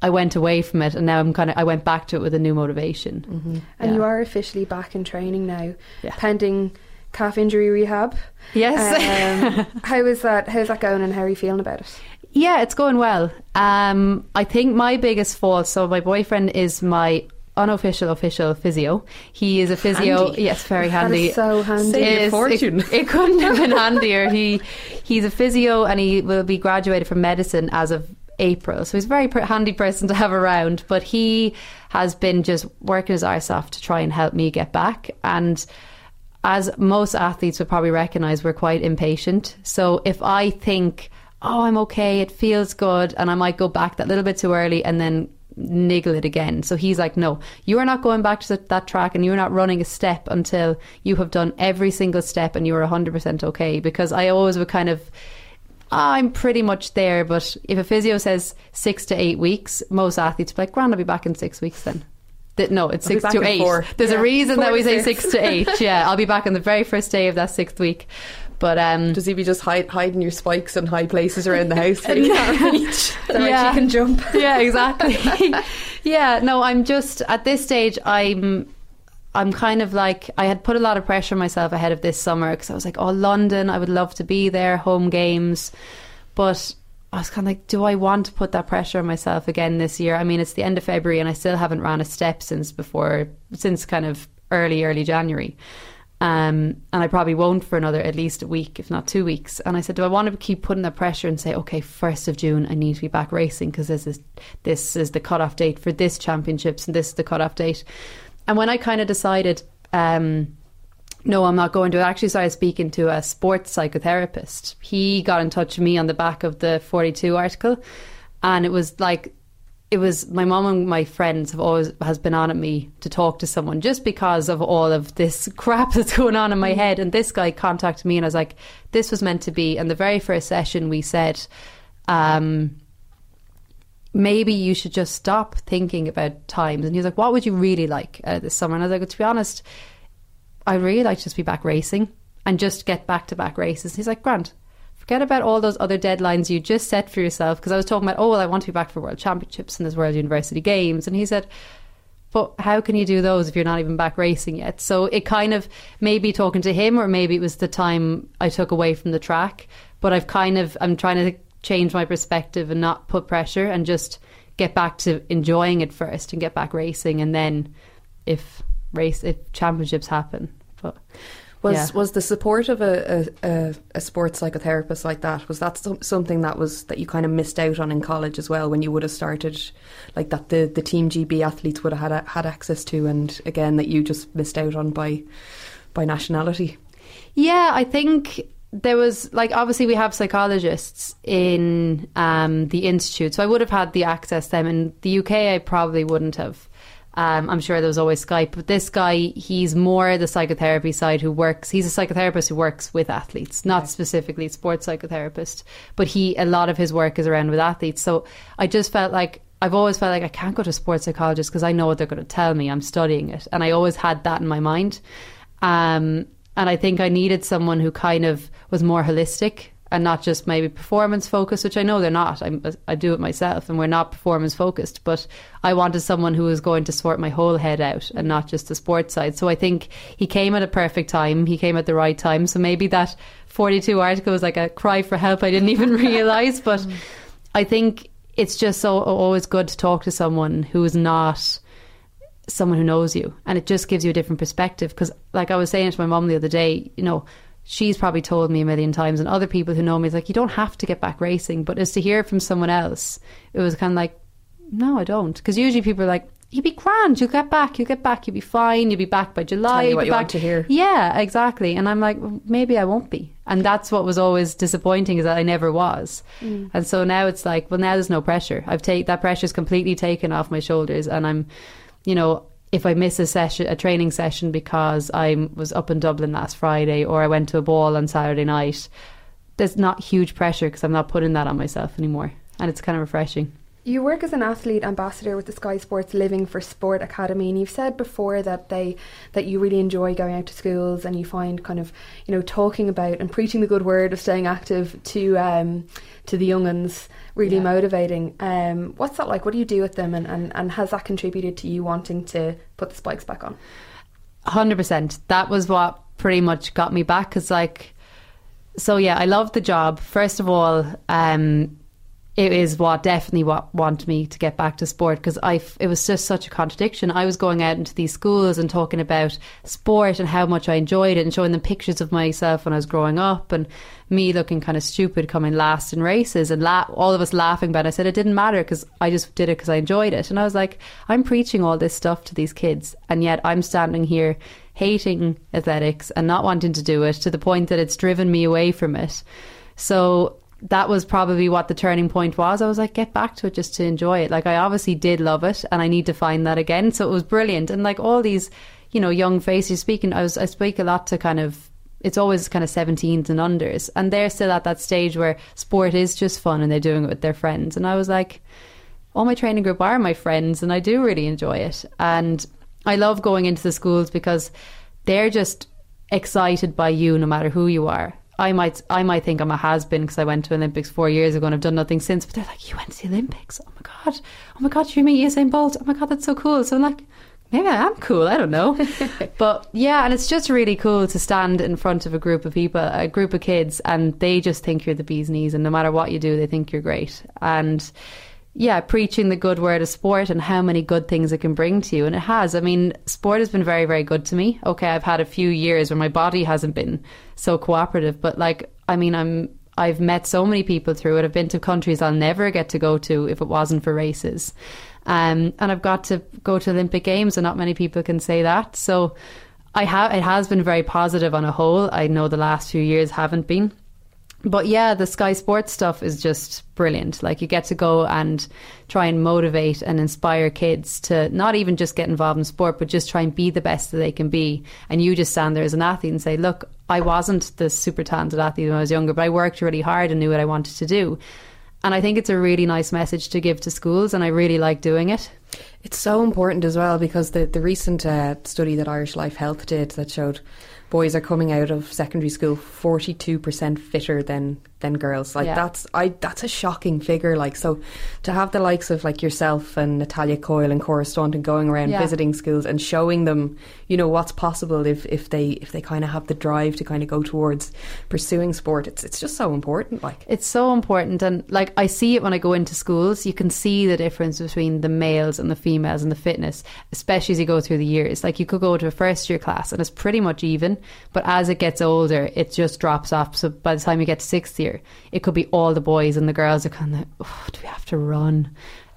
Speaker 4: I went away from it and now I'm kind of, I went back to it with a new motivation. Mm-hmm.
Speaker 2: And you are officially back in training now,
Speaker 4: Yeah.
Speaker 2: pending calf injury rehab.
Speaker 4: Yes.
Speaker 2: Um, how is that? How's that going, and how are you feeling about it?
Speaker 4: Yeah, it's going well. Um, I think my biggest fault. So my boyfriend is my unofficial official physio. He is a physio.
Speaker 3: Handy.
Speaker 4: Yes, very handy.
Speaker 2: is so handy.
Speaker 3: Save your
Speaker 4: It is-
Speaker 3: fortune.
Speaker 4: It, it couldn't have been handier. He he's a physio and he will be graduated from medicine as of April. So he's a very handy person to have around. But he has been just working his arse off to try and help me get back and as most athletes would probably recognize, we're quite impatient. So if I think, oh, I'm okay, it feels good, and I might go back that little bit too early and then niggle it again. So he's like, no, you are not going back to that track and you're not running a step until you have done every single step and you're 100% okay. Because I always would kind of, "Ah, I'm pretty much there, but if a physio says six to eight weeks, most athletes be like, grand, I'll be back in six weeks then. Th- No, it's
Speaker 3: I'll
Speaker 4: six to eight.
Speaker 3: four.
Speaker 4: There's
Speaker 2: Yeah,
Speaker 4: a reason that we say
Speaker 2: six.
Speaker 4: six to eight. Yeah, I'll be back on the very first day of that sixth week. But um,
Speaker 3: Does he be just hide, hiding your spikes in high places around the house? where you can't reach?
Speaker 2: Right
Speaker 4: Yeah.
Speaker 2: you can jump.
Speaker 4: yeah, exactly. yeah, no, I'm just at this stage. I'm. I'm kind of like I had put a lot of pressure on myself ahead of this summer because I was like, oh, London, I would love to be there, home games, but I was kind of like, do I want to put that pressure on myself again this year? I mean, it's the end of February and I still haven't ran a step since before, since kind of early, early January. Um, and I probably won't for another at least a week, if not two weeks. And I said, do I want to keep putting that pressure and say, okay, first of June, I need to be back racing because this is this is the cutoff date for this championships and this is the cutoff date. And when I kind of decided, um, no, I'm not going to. I actually started speaking to a sports psychotherapist. He got in touch with me on the back of the 42 article, and it was like it was my mom and my friends have always has been on at me to talk to someone just because of all of this crap that's going on in my head. And this guy contacted me, and I was like, "This was meant to be." And the very first session, we said, um, "Maybe you should just stop thinking about times." And he was like, "What would you really like uh, this summer?" And I was like, well, "To be honest." I really like to just be back racing and just get back to back races. He's like, Grant, forget about all those other deadlines you just set for yourself. Because I was talking about, oh, well, I want to be back for World Championships and there's World University Games. And he said, but how can you do those if you're not even back racing yet? So it kind of maybe talking to him, or maybe it was the time I took away from the track. But I've kind of, I'm trying to change my perspective and not put pressure and just get back to enjoying it first and get back racing. And then if race, if championships happen, but
Speaker 3: was
Speaker 4: yeah.
Speaker 3: was the support of a, a, a, sports psychotherapist like that was that something that was that you kind of missed out on in college as well when you would have started like that the, the team GB athletes would have had had access to and again that you just missed out on by by nationality?
Speaker 4: Yeah I think there was like obviously we have psychologists in um, the institute so I would have had the access to them in the UK I probably wouldn't have um, I'm sure there was always Skype, but this guy, he's more the psychotherapy side who works. He's a psychotherapist who works with athletes, not okay. specifically sports psychotherapist, but he a lot of his work is around with athletes. So I just felt like I've always felt like I can't go to a sports psychologist because I know what they're going to tell me. I'm studying it, and I always had that in my mind. Um, and I think I needed someone who kind of was more holistic and not just maybe performance focused, which I know they're not. I'm, i do it myself, and we're not performance focused. But I wanted someone who was going to sort my whole head out and not just the sports side. So I think he came at a perfect time. He came at the right time. So maybe that 42 article was like a cry for help. I didn't even realize, but I think it's just so always good to talk to someone who is not someone who knows you, and it just gives you a different perspective. Because, like I was saying to my mom the other day, you know she's probably told me a million times, and other people who know me, is like, you don't have to get back racing. But as to hear from someone else, it was kind of like, no, I don't. Because usually people are like, you'll be grand, you'll get back, you'll get back, you'll be fine, you'll be back by July.
Speaker 3: Tell you what you
Speaker 4: back.
Speaker 3: want to hear.
Speaker 4: Yeah, exactly. And I'm like, well, maybe I won't be. And that's what was always disappointing is that I never was. Mm. And so now it's like, well, now there's no pressure. I've taken that pressure's completely taken off my shoulders, and I'm, you know, if I miss a session, a training session because I was up in Dublin last Friday or I went to a ball on Saturday night, there's not huge pressure because I'm not putting that on myself anymore, and it's kind of refreshing.
Speaker 2: You work as an athlete ambassador with the Sky Sports Living for Sport Academy, and you've said before that they that you really enjoy going out to schools and you find kind of you know talking about and preaching the good word of staying active to um, to the young uns really yeah. motivating. Um, what's that like? What do you do with them, and, and, and has that contributed to you wanting to put the spikes back on?
Speaker 4: Hundred percent. That was what pretty much got me back. Cause like, so yeah, I love the job. First of all, um, it is what definitely what wanted me to get back to sport because I it was just such a contradiction. I was going out into these schools and talking about sport and how much I enjoyed it and showing them pictures of myself when I was growing up and me looking kind of stupid coming last in races and la- all of us laughing about it. I said it didn't matter because I just did it because I enjoyed it. And I was like, I'm preaching all this stuff to these kids and yet I'm standing here hating athletics and not wanting to do it to the point that it's driven me away from it. So that was probably what the turning point was. I was like, get back to it just to enjoy it. Like, I obviously did love it and I need to find that again. So it was brilliant. And like all these, you know, young faces speaking, I was, I speak a lot to kind of, it's always kind of 17s and unders. And they're still at that stage where sport is just fun and they're doing it with their friends. And I was like, all my training group are my friends and I do really enjoy it. And I love going into the schools because they're just excited by you no matter who you are I might I might think I'm a has been because I went to Olympics four years ago and I've done nothing since. But they're like, you went to the Olympics? Oh my god! Oh my god! You meet Usain Bolt? Oh my god, that's so cool! So I'm like, maybe I am cool. I don't know. but yeah, and it's just really cool to stand in front of a group of people, a group of kids, and they just think you're the bee's knees. And no matter what you do, they think you're great. And yeah, preaching the good word of sport and how many good things it can bring to you. And it has. I mean, sport has been very, very good to me. Okay, I've had a few years where my body hasn't been so cooperative, but like, I mean, I'm I've met so many people through it. I've been to countries I'll never get to go to if it wasn't for races. Um, and I've got to go to Olympic Games, and not many people can say that. So I have. It has been very positive on a whole. I know the last few years haven't been but yeah, the Sky Sports stuff is just brilliant. Like you get to go and try and motivate and inspire kids to not even just get involved in sport, but just try and be the best that they can be. And you just stand there as an athlete and say, "Look, I wasn't the super talented athlete when I was younger, but I worked really hard and knew what I wanted to do." And I think it's a really nice message to give to schools, and I really like doing it.
Speaker 3: It's so important as well because the the recent uh, study that Irish Life Health did that showed boys are coming out of secondary school 42% fitter than than girls. Like yeah. that's I that's a shocking figure. Like so, to have the likes of like yourself and Natalya Coyle and Cora Staunton going around yeah. visiting schools and showing them, you know, what's possible if, if they if they kind of have the drive to kind of go towards pursuing sport. It's it's just so important. Like
Speaker 4: it's so important, and like I see it when I go into schools. You can see the difference between the males and the females and the fitness, especially as you go through the years. Like you could go to a first year class and it's pretty much even, but as it gets older, it just drops off. So by the time you get to sixth year. It could be all the boys and the girls are kind of, oh, do we have to run?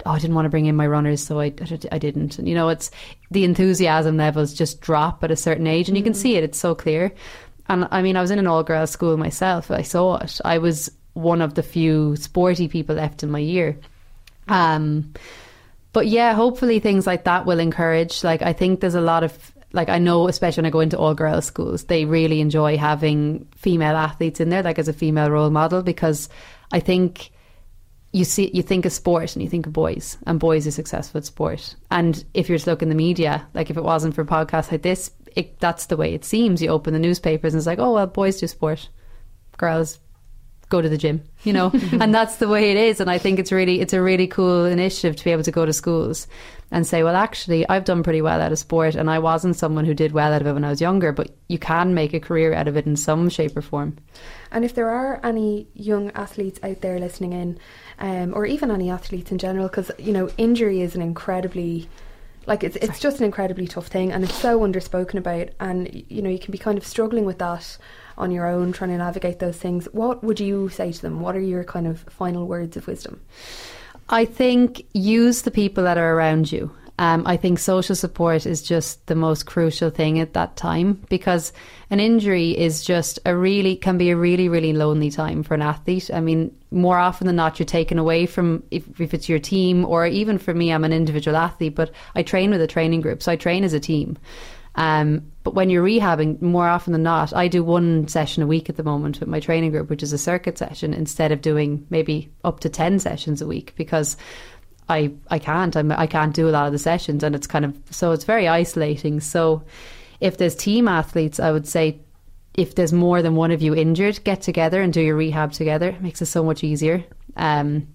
Speaker 4: Oh, I didn't want to bring in my runners, so I, I didn't. And you know, it's the enthusiasm levels just drop at a certain age, and you can mm. see it. It's so clear. And I mean, I was in an all girls school myself. I saw it. I was one of the few sporty people left in my year. Um, but yeah, hopefully things like that will encourage. Like, I think there's a lot of like I know, especially when I go into all girls schools, they really enjoy having female athletes in there, like as a female role model, because I think you see you think of sport and you think of boys and boys are successful at sport. And if you're to look in the media like if it wasn't for podcasts like this it, that's the way it seems. You open the newspapers and it's like oh well boys do sport. Girls go to the gym, you know, and that's the way it is. And I think it's really, it's a really cool initiative to be able to go to schools and say, well, actually, I've done pretty well out of sport, and I wasn't someone who did well out of it when I was younger, but you can make a career out of it in some shape or form.
Speaker 2: And if there are any young athletes out there listening in, um, or even any athletes in general, because you know, injury is an incredibly like it's it's just an incredibly tough thing and it's so underspoken about and you know you can be kind of struggling with that on your own trying to navigate those things, what would you say to them? What are your kind of final words of wisdom?
Speaker 4: I think use the people that are around you. Um, I think social support is just the most crucial thing at that time because an injury is just a really can be a really really lonely time for an athlete. I mean, more often than not, you're taken away from if, if it's your team or even for me, I'm an individual athlete, but I train with a training group, so I train as a team. Um, but when you're rehabbing, more often than not, I do one session a week at the moment with my training group, which is a circuit session, instead of doing maybe up to 10 sessions a week because I, I can't. I'm, I can't do a lot of the sessions, and it's kind of so it's very isolating. So, if there's team athletes, I would say if there's more than one of you injured, get together and do your rehab together. It makes it so much easier. Um,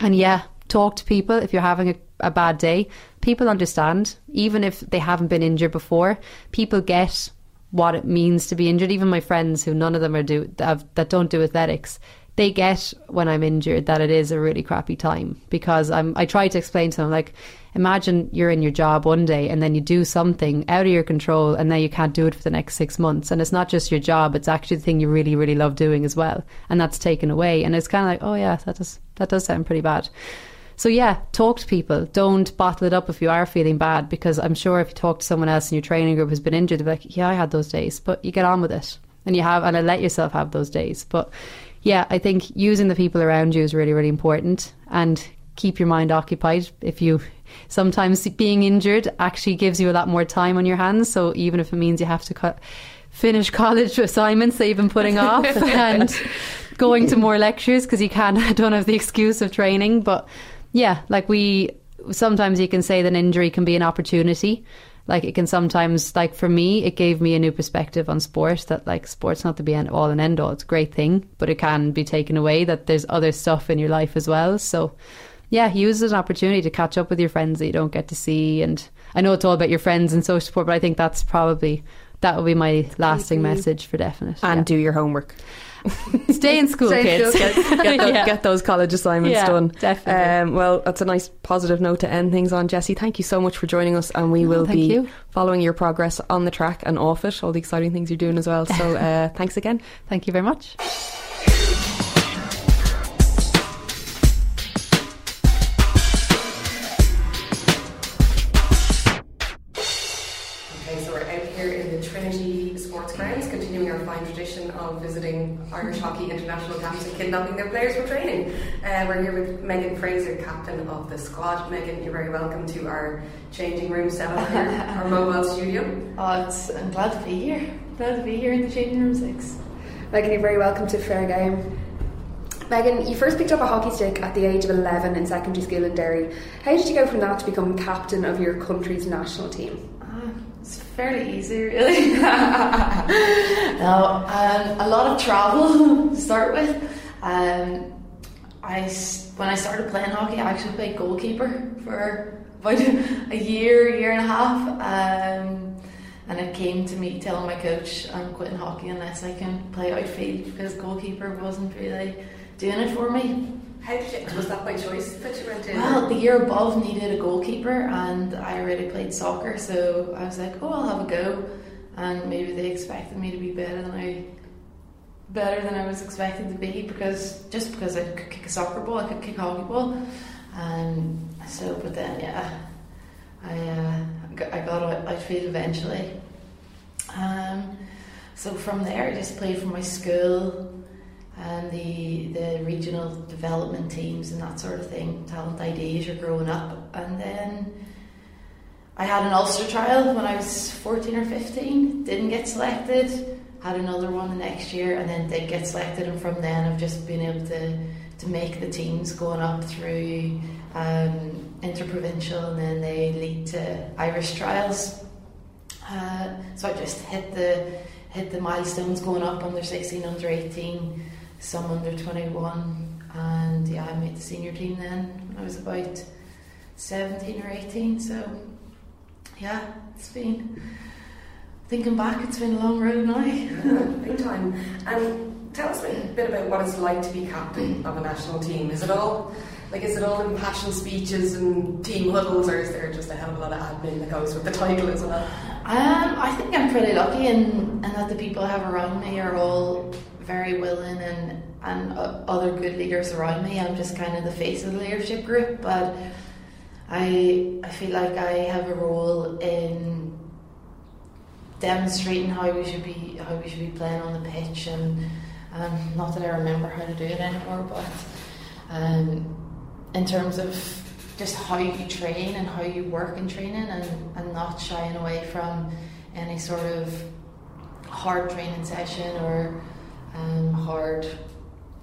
Speaker 4: and yeah, talk to people if you're having a, a bad day. People understand, even if they haven't been injured before. People get what it means to be injured. Even my friends, who none of them are do that, don't do athletics, they get when I'm injured that it is a really crappy time because I'm. I try to explain to them like, imagine you're in your job one day and then you do something out of your control and then you can't do it for the next six months and it's not just your job; it's actually the thing you really, really love doing as well, and that's taken away. And it's kind of like, oh yeah, that does that does sound pretty bad. So yeah, talk to people. Don't bottle it up if you are feeling bad, because I'm sure if you talk to someone else in your training group who's been injured, they'll be like, "Yeah, I had those days," but you get on with it, and you have, and I let yourself have those days. But yeah, I think using the people around you is really, really important, and keep your mind occupied. If you sometimes being injured actually gives you a lot more time on your hands, so even if it means you have to cut finish college assignments that you've been putting off and going to more lectures because you can't don't have the excuse of training but yeah, like we sometimes you can say that injury can be an opportunity. Like it can sometimes, like for me, it gave me a new perspective on sport. That like sport's not the be all and end all. It's a great thing, but it can be taken away. That there's other stuff in your life as well. So, yeah, use it as an opportunity to catch up with your friends that you don't get to see. And I know it's all about your friends and social support, but I think that's probably that will be my lasting message for definite.
Speaker 3: And
Speaker 4: yeah.
Speaker 3: do your homework.
Speaker 4: stay in school,
Speaker 2: Stay in
Speaker 4: kids.
Speaker 2: school,
Speaker 3: Get, tho-
Speaker 4: Yeah.
Speaker 3: get those college assignments
Speaker 4: Yeah,
Speaker 3: done.
Speaker 4: definitely.
Speaker 3: Um, well, that's a nice positive note to end things on. Jessie, thank you so much for joining us, and we
Speaker 4: Oh,
Speaker 3: will be
Speaker 4: you.
Speaker 3: following your progress on the track and off it, all the exciting things you're doing as well. So uh, thanks again.
Speaker 4: Thank you very much.
Speaker 3: Irish hockey international camps and kidnapping their players for training. Uh, we're here with Megan Frazer, captain of the squad. Megan, you're very welcome to our changing room setup here, our mobile studio.
Speaker 5: Oh, it's, I'm glad to be here. Glad to be here in the changing room six.
Speaker 2: Megan, you're very welcome to Fair Game. Megan, you first picked up a hockey stick at the age of 11 in secondary school in Derry. How did you go from that to become captain of your country's national team?
Speaker 5: It's fairly easy, really. no, um, a lot of travel to start with. Um, I when I started playing hockey, I actually played goalkeeper for about a year, year and a half. Um, and it came to me telling my coach I'm quitting hockey unless I can play outfield because goalkeeper wasn't really doing it for me.
Speaker 3: How did you, was that by choice that you went in?
Speaker 5: Well, the year above needed a goalkeeper, and I already played soccer, so I was like, "Oh, I'll have a go." And maybe they expected me to be better than I, better than I was expected to be, because just because I could kick a soccer ball, I could kick a hockey ball, and so. But then, yeah, I uh, got- I got out- outfield eventually. Um, so from there, I just played for my school and the the regional development teams and that sort of thing, talent ID as you're growing up. And then I had an Ulster trial when I was 14 or 15, didn't get selected, had another one the next year, and then did get selected. And from then, I've just been able to, to make the teams going up through um, interprovincial, and then they lead to Irish trials. Uh, so I just hit the hit the milestones going up under 16, under 18, some under 21, and yeah, I made the senior team then when I was about 17 or 18. So yeah, it's been thinking back, it's been a long road now.
Speaker 3: Big time. And tell us a bit about what it's like to be captain of a national team. Is it all like is it all impassioned speeches and team huddles, or is there just a hell of a lot of admin that goes with the title as well?
Speaker 5: Um, I think I'm pretty lucky in, in that the people I have around me are all very willing and and other good leaders around me. I'm just kind of the face of the leadership group, but I I feel like I have a role in demonstrating how we should be how we should be playing on the pitch and um, not that I remember how to do it anymore, but um, in terms of just how you train and how you work in training and, and not shying away from any sort of hard training session or um, hard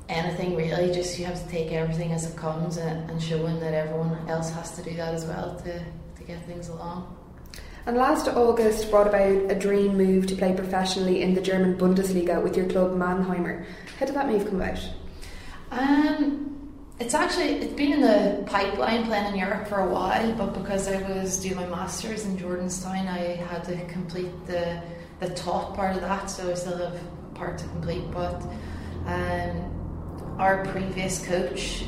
Speaker 5: anything really. Just you have to take everything as it comes and, and showing that everyone else has to do that as well to, to get things along.
Speaker 2: And last August brought about a dream move to play professionally in the German Bundesliga with your club Mannheimer. How did that move come about?
Speaker 5: Um, it's actually it's been in the pipeline playing in Europe for a while, but because I was doing my masters in Jordanstown, I had to complete the the taught part of that, so I still have part to complete. But um, our previous coach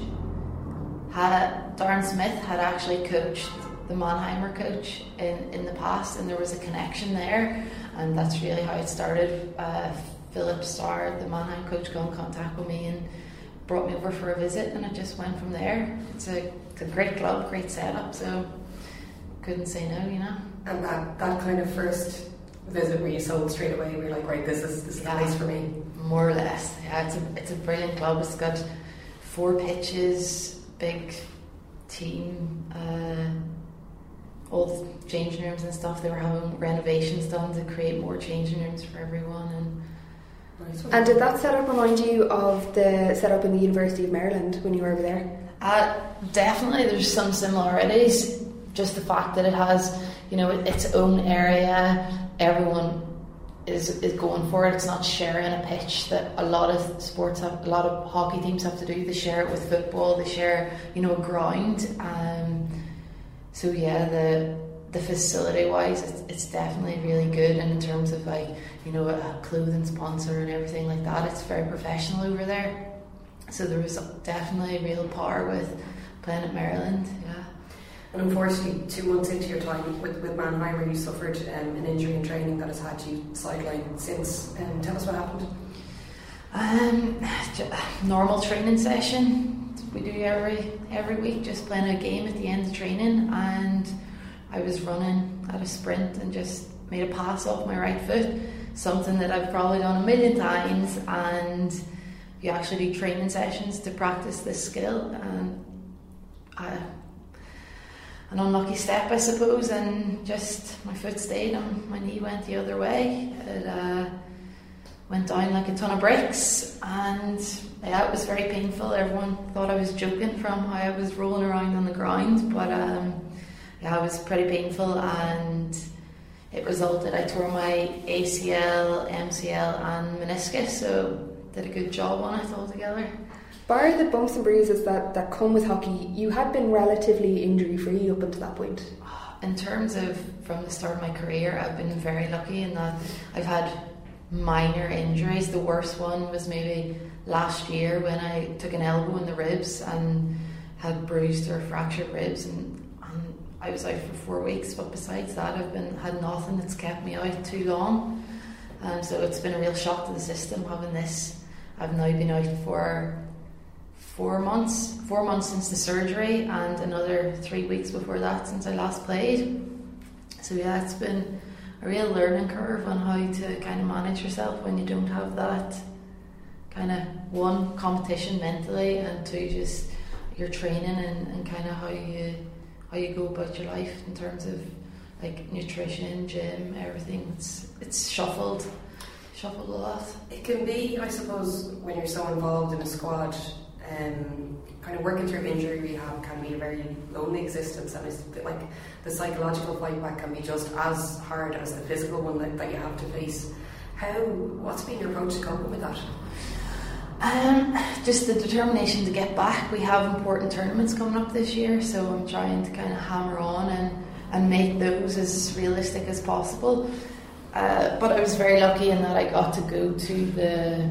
Speaker 5: had Darren Smith had actually coached the Mannheimer coach in, in the past, and there was a connection there, and that's really how it started. Uh, Philip Starr, the Mannheim coach, got in contact with me and brought me over for a visit, and it just went from there. It's a, it's a great club, great setup, so couldn't say no, you know.
Speaker 3: And that, that kind of first visit where you sold straight away, where you're like, right, this is this is the place for me.
Speaker 5: More or less, yeah. It's a it's a brilliant club. It's got four pitches, big team, uh, all the changing rooms and stuff. They were having renovations done to create more changing rooms for everyone, and
Speaker 2: And did that setup remind you of the setup in the University of Maryland when you were over there?
Speaker 5: Uh, definitely, there's some similarities. Just the fact that it has, you know, its own area. Everyone is is going for it. It's not sharing a pitch that a lot of sports have. A lot of hockey teams have to do. They share it with football. They share, you know, ground. Um, so yeah, the the facility wise, it's, it's definitely really good. And in terms of like, you know, a clothing sponsor and everything like that, it's very professional over there. So there was definitely real power with playing at Maryland. Yeah.
Speaker 3: And unfortunately, two months into your time with, with Mannheimer, you suffered um, an injury in training that has had you sidelined since. Um, tell us what happened.
Speaker 5: Um, normal training session we do every every week, just playing a game at the end of training, and I was running at a sprint and just made a pass off my right foot, something that I've probably done a million times, and you actually do training sessions to practice this skill, and I an unlucky step, I suppose, and just my foot stayed and my knee went the other way. It uh, went down like a ton of bricks, and yeah, it was very painful. Everyone thought I was joking from how I was rolling around on the ground, but um, yeah, it was pretty painful, and it resulted. I tore my ACL, MCL, and meniscus, so did a good job on it altogether.
Speaker 2: Bar the bumps and bruises that, that come with hockey, you had been relatively injury free up until that point.
Speaker 5: Ah, in terms of from the start of my career, I've been very lucky in that I've had minor injuries. The worst one was maybe last year when I took an elbow in the ribs and had bruised or fractured ribs, and, and I was out for four weeks. But besides that, I've been had nothing that's kept me out too long, and so it's been a real shock to the system having this. I've now been out for four months, four months since the surgery, and another three weeks before that since I last played. So yeah, it's been a real learning curve on how to kind of manage yourself when you don't have that kind of one competition mentally, and two just your training and, and kind of how you how you go about your life in terms of like nutrition, gym, everything. It's it's shuffled, shuffled a lot.
Speaker 3: It can be, I suppose, when you're so involved in a squad um, kind of working through injury rehab can be a very lonely existence, and it's like the psychological fight back can be just as hard as the physical one that, that you have to face. How? What's been your approach to coping with that?
Speaker 5: Um, just the determination to get back. We have important tournaments coming up this year, so I'm trying to kind of hammer on and, and make those as realistic as possible. Uh, but I was very lucky in that I got to go to the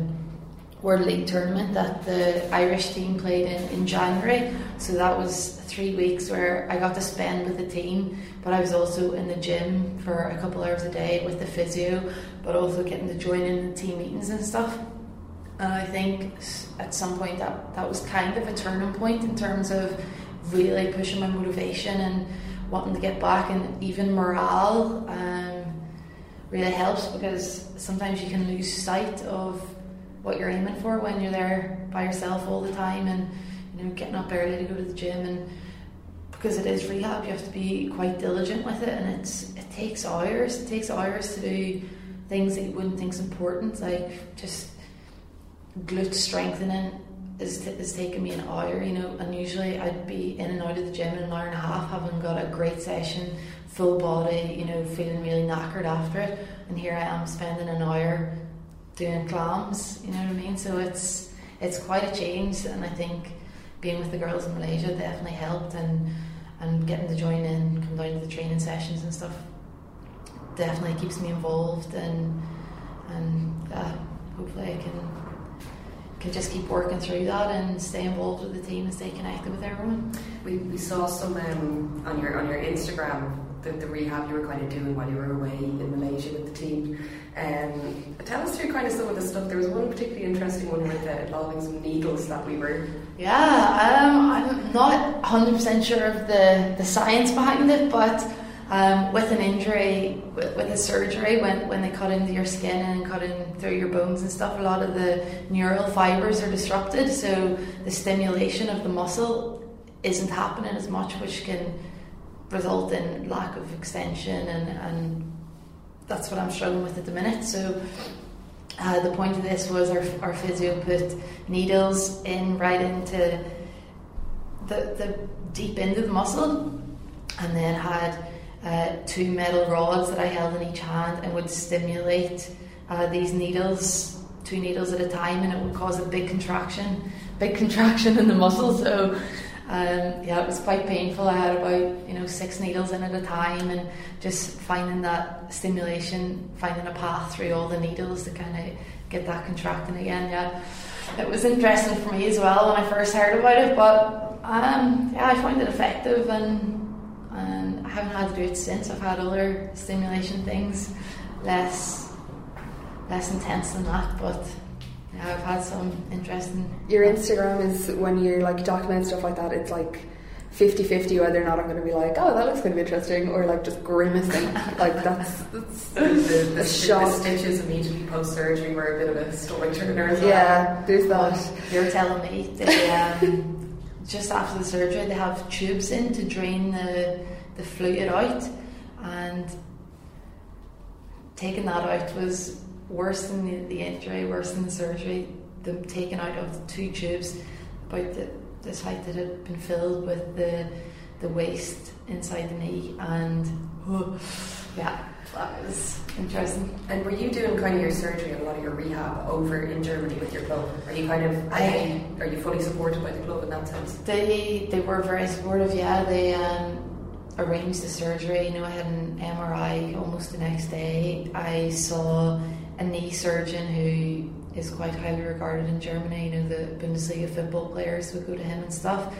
Speaker 5: World League tournament that the Irish team played in in January. So that was three weeks where I got to spend with the team, but I was also in the gym for a couple hours a day with the physio, but also getting to join in the team meetings and stuff. And I think at some point that that was kind of a turning point in terms of really pushing my motivation and wanting to get back, and even morale um, really helps because sometimes you can lose sight of what you're aiming for when you're there by yourself all the time and you know getting up early to go to the gym. And because it is rehab you have to be quite diligent with it. And it's it takes hours. It takes hours to do things that you wouldn't think is important. Like just glute strengthening is, t- is taking me an hour you know. And usually I'd be in and out of the gym in an hour and a half having got a great session full body you know feeling really knackered after it. And here I am spending an hour doing clams, you know what I mean? So it's it's quite a change, and I think being with the girls in Malaysia definitely helped, and and getting to join in, come down to the training sessions and stuff, definitely keeps me involved, and and uh, hopefully I can can just keep working through that and stay involved with the team and stay connected with everyone.
Speaker 3: We, we saw some um, on your on your Instagram the, the rehab you were kind of doing while you were away in Malaysia with the team. Um, tell us through kind of some of the stuff. There was one particularly interesting one with uh, involving some needles that we were.
Speaker 5: Yeah, um, I'm not 100% sure of the, the science behind it, but um, with an injury, with, with a surgery, when, when they cut into your skin and cut in through your bones and stuff, a lot of the neural fibres are disrupted, so the stimulation of the muscle isn't happening as much, which can result in lack of extension and, and that's what I'm struggling with at the minute. So uh, the point of this was our, our physio put needles in right into the, the deep end of the muscle and then had uh, two metal rods that I held in each hand and would stimulate uh, these needles, two needles at a time, and it would cause a big contraction, big contraction in the muscle. So Um, yeah, it was quite painful. I had about you know six needles in at a time, and just finding that stimulation, finding a path through all the needles to kind of get that contracting again. Yeah, it was interesting for me as well when I first heard about it, but um, yeah, I found it effective, and and I haven't had to do it since. I've had other stimulation things, less less intense than that, but I've had some interesting.
Speaker 2: Your Instagram is when you're like documenting stuff like that, it's like 50 50 whether or not I'm going to be like, oh, that looks kind of interesting, or like just grimacing. like, that's, that's
Speaker 3: the, the, the,
Speaker 2: shock.
Speaker 3: the stitches immediately post surgery were a bit of a stomach turner as well.
Speaker 2: Yeah, there's that.
Speaker 5: But you're telling me they, um, just after the surgery, they have tubes in to drain the, the fluid out, and taking that out was worse than the, the injury, worse than the surgery. The taking out of the two tubes about the, the site that had been filled with the the waste inside the knee, and oh, yeah, that was interesting.
Speaker 3: And were you doing kind of your surgery and a lot of your rehab over in Germany with your club? Are you kind of are, you, are you fully supported by the club in that sense?
Speaker 5: They they were very supportive. Yeah, they um, arranged the surgery. You know, I had an MRI almost the next day. I saw a knee surgeon who is quite highly regarded in Germany. You know, the Bundesliga football players would go to him and stuff.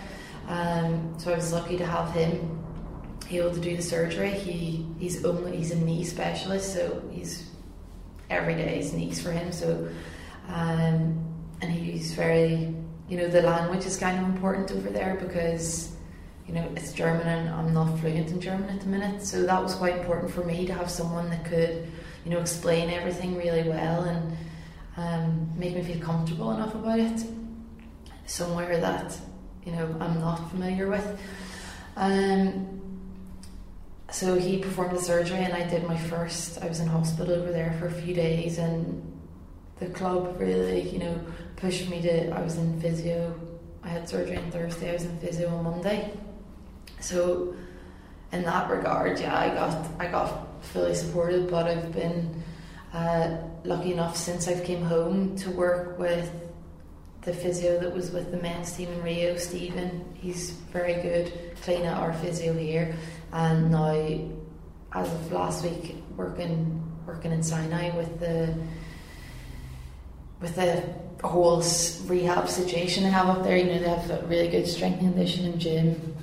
Speaker 5: Um, so I was lucky to have him able to do the surgery. He he's only he's a knee specialist, so he's every day is knees for him. So um, and he's very you know the language is kind of important over there because you know it's German and I'm not fluent in German at the minute. So that was quite important for me to have someone that could you know explain everything really well and um, make me feel comfortable enough about it. Somewhere that you know I'm not familiar with. Um, so he performed the surgery, and I did my first. I was in hospital over there for a few days, and the club really, you know, pushed me to. I was in physio. I had surgery on Thursday. I was in physio on Monday. So, in that regard, yeah, I got I got fully supported. But I've been uh, lucky enough since I've came home to work with the physio that was with the men's team in Rio, Stephen. He's very good, clean at our physio here, and now, as of last week, working working in Sinai with the with the whole rehab situation they have up there. You know, they have a really good strength and conditioning gym.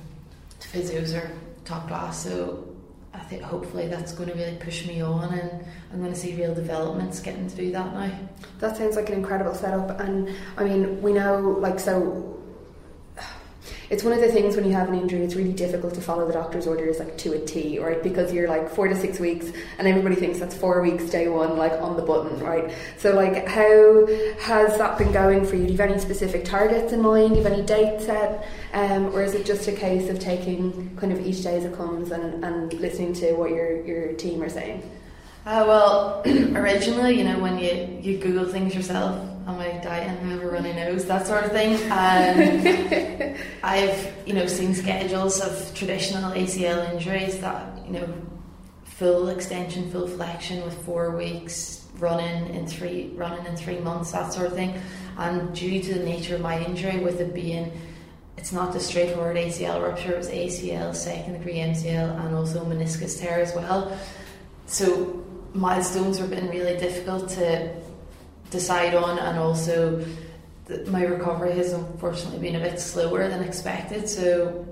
Speaker 5: The physios are top class, so I think hopefully that's going to really push me on, and I'm going to see real developments getting to do that now.
Speaker 2: That sounds like an incredible setup, and I mean, we know, like, so it's one of the things when you have an injury, it's really difficult to follow the doctor's orders like to a T, right? Because you're like four to six weeks, and everybody thinks that's four weeks day one, like on the button, right? So, like, how has that been going for you? Do you have any specific targets in mind? Do you have any dates set? Um, or is it just a case of taking kind of each day as it comes and, and listening to what your, your team are saying?
Speaker 5: Uh, well, originally, you know, when you, you Google things yourself, am I dying? Whoever really knows that sort of thing. Um, I've you know seen schedules of traditional ACL injuries that you know full extension, full flexion with four weeks running in three running in three months, that sort of thing. And due to the nature of my injury, with it being it's not the straightforward ACL rupture, it was ACL, second degree MCL, and also meniscus tear as well. So milestones have been really difficult to decide on, and also my recovery has unfortunately been a bit slower than expected. So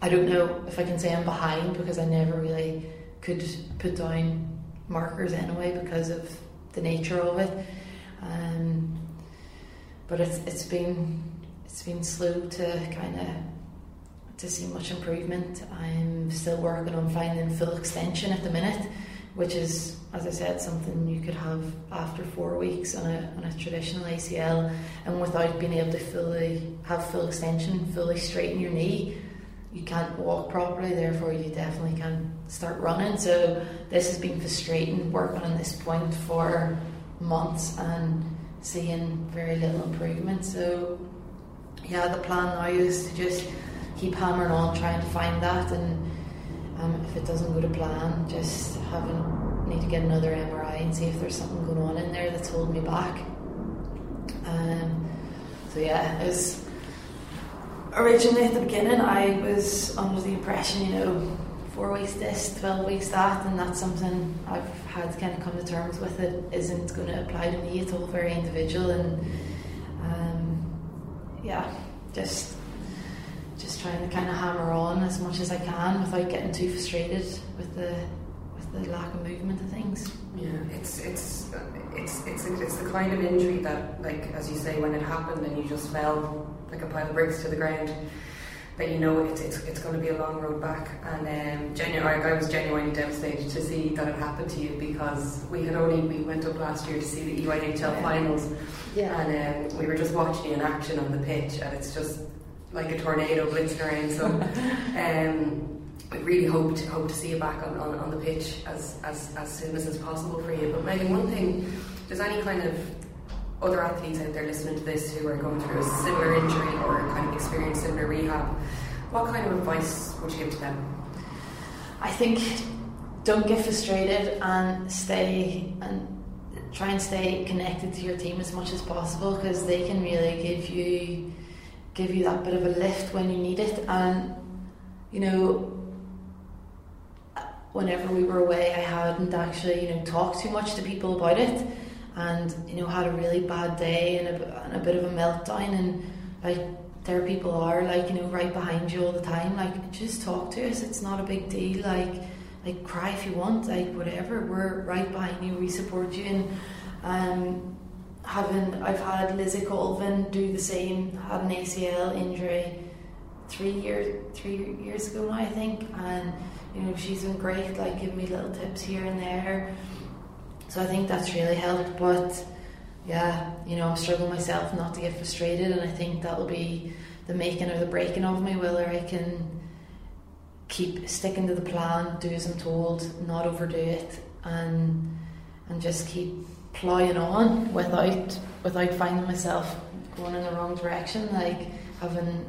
Speaker 5: I don't know if I can say I'm behind because I never really could put down markers anyway because of the nature of it. Um, but it's it's been it's been slow to kind of to see much improvement. I'm still working on finding full extension at the minute which is, as I said, something you could have after four weeks on a, on a traditional ACL, and without being able to fully have full extension, fully straighten your knee, you can't walk properly. Therefore, you definitely can't start running. So this has been frustrating working on this point for months and seeing very little improvement. So yeah, the plan now is to just keep hammering on, trying to find that and um, if it doesn't go to plan, just need to get another MRI and see if there's something going on in there that's holding me back. Um, so yeah, it's originally at the beginning, I was under the impression, you know, four weeks this, 12 weeks that, and that's something I've had to kind of come to terms with. It isn't going to apply to me, it's all very individual, and um, yeah, just just trying to kind of hammer on as much as I can without getting too frustrated with the with the lack of movement of things.
Speaker 3: Yeah, it's it's it's it's it's the kind of injury that, like as you say, when it happened and you just fell like a pile of bricks to the ground, that you know it's it's, it's going to be a long road back. And um, genuinely, I was genuinely devastated to see that it happened to you because we had only we went up last year to see the EYHL
Speaker 5: Yeah.
Speaker 3: finals,
Speaker 5: Yeah.
Speaker 3: and um, we were just watching you in action on the pitch, and it's just like a tornado blitzing around. So. Um, we really hope to hope to see you back on, on, on the pitch as, as, as soon as is possible for you. But Megan, one thing, there's any kind of other athletes out there listening to this who are going through a similar injury or kind of experience similar rehab, what kind of advice would you give to them?
Speaker 5: I think don't get frustrated and stay and try and stay connected to your team as much as possible because they can really give you give you that bit of a lift when you need it. And you know whenever we were away I hadn't actually you know talked too much to people about it. And you know had a really bad day and a, and a bit of a meltdown. And like there people are like you know right behind you all the time. Like just talk to us. It's not a big deal. Like like cry if you want. Like whatever. We're right behind you. We support you. And um having I've had Lizzie Colvin do the same had an ACL injury three years three years ago now I think and you know she's been great like giving me little tips here and there. So I think that's really helped but yeah, you know, I'm struggling myself not to get frustrated, and I think that'll be the making or the breaking of me, whether I can keep sticking to the plan, do as I'm told, not overdo it, and and just keep ploughing on without without finding myself going in the wrong direction, like having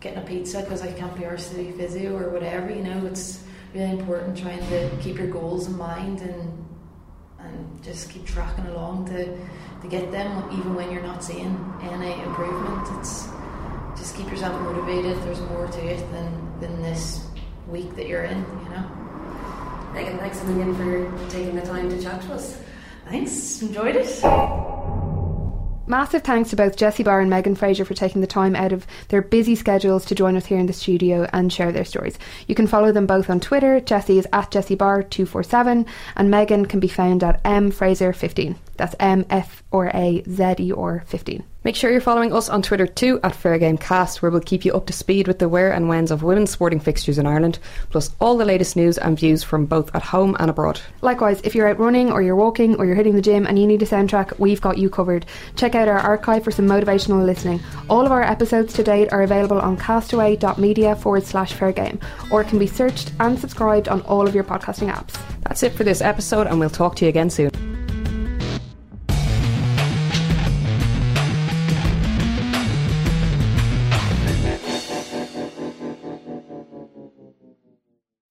Speaker 5: getting a pizza because I can't be arsed to do physio or whatever. You know, it's really important trying to keep your goals in mind and and just keep tracking along to, to get them even when you're not seeing any improvement. It's just keep yourself motivated. There's more to it than, than this week that you're in, you know.
Speaker 3: Megan, thanks a million for taking the time to chat to us.
Speaker 5: Thanks, enjoyed it.
Speaker 2: Massive thanks to both Jessie Barr and Megan Frazer for taking the time out of their busy schedules to join us here in the studio and share their stories. You can follow them both on Twitter. Jessie is at Jessie Barr 247 and Megan can be found at M Frazer 15. That's M F or A Z E or 15.
Speaker 3: Make sure you're following us on Twitter too at FairGameCast, where we'll keep you up to speed with the where and whens of women's sporting fixtures in Ireland, plus all the latest news and views from both at home and abroad.
Speaker 2: Likewise, if you're out running or you're walking or you're hitting the gym and you need a soundtrack, we've got you covered. Check out our archive for some motivational listening. All of our episodes to date are available on castaway.media forward slash fair game, or can be searched and subscribed on all of your podcasting apps.
Speaker 3: That's it for this episode, and we'll talk to you again soon.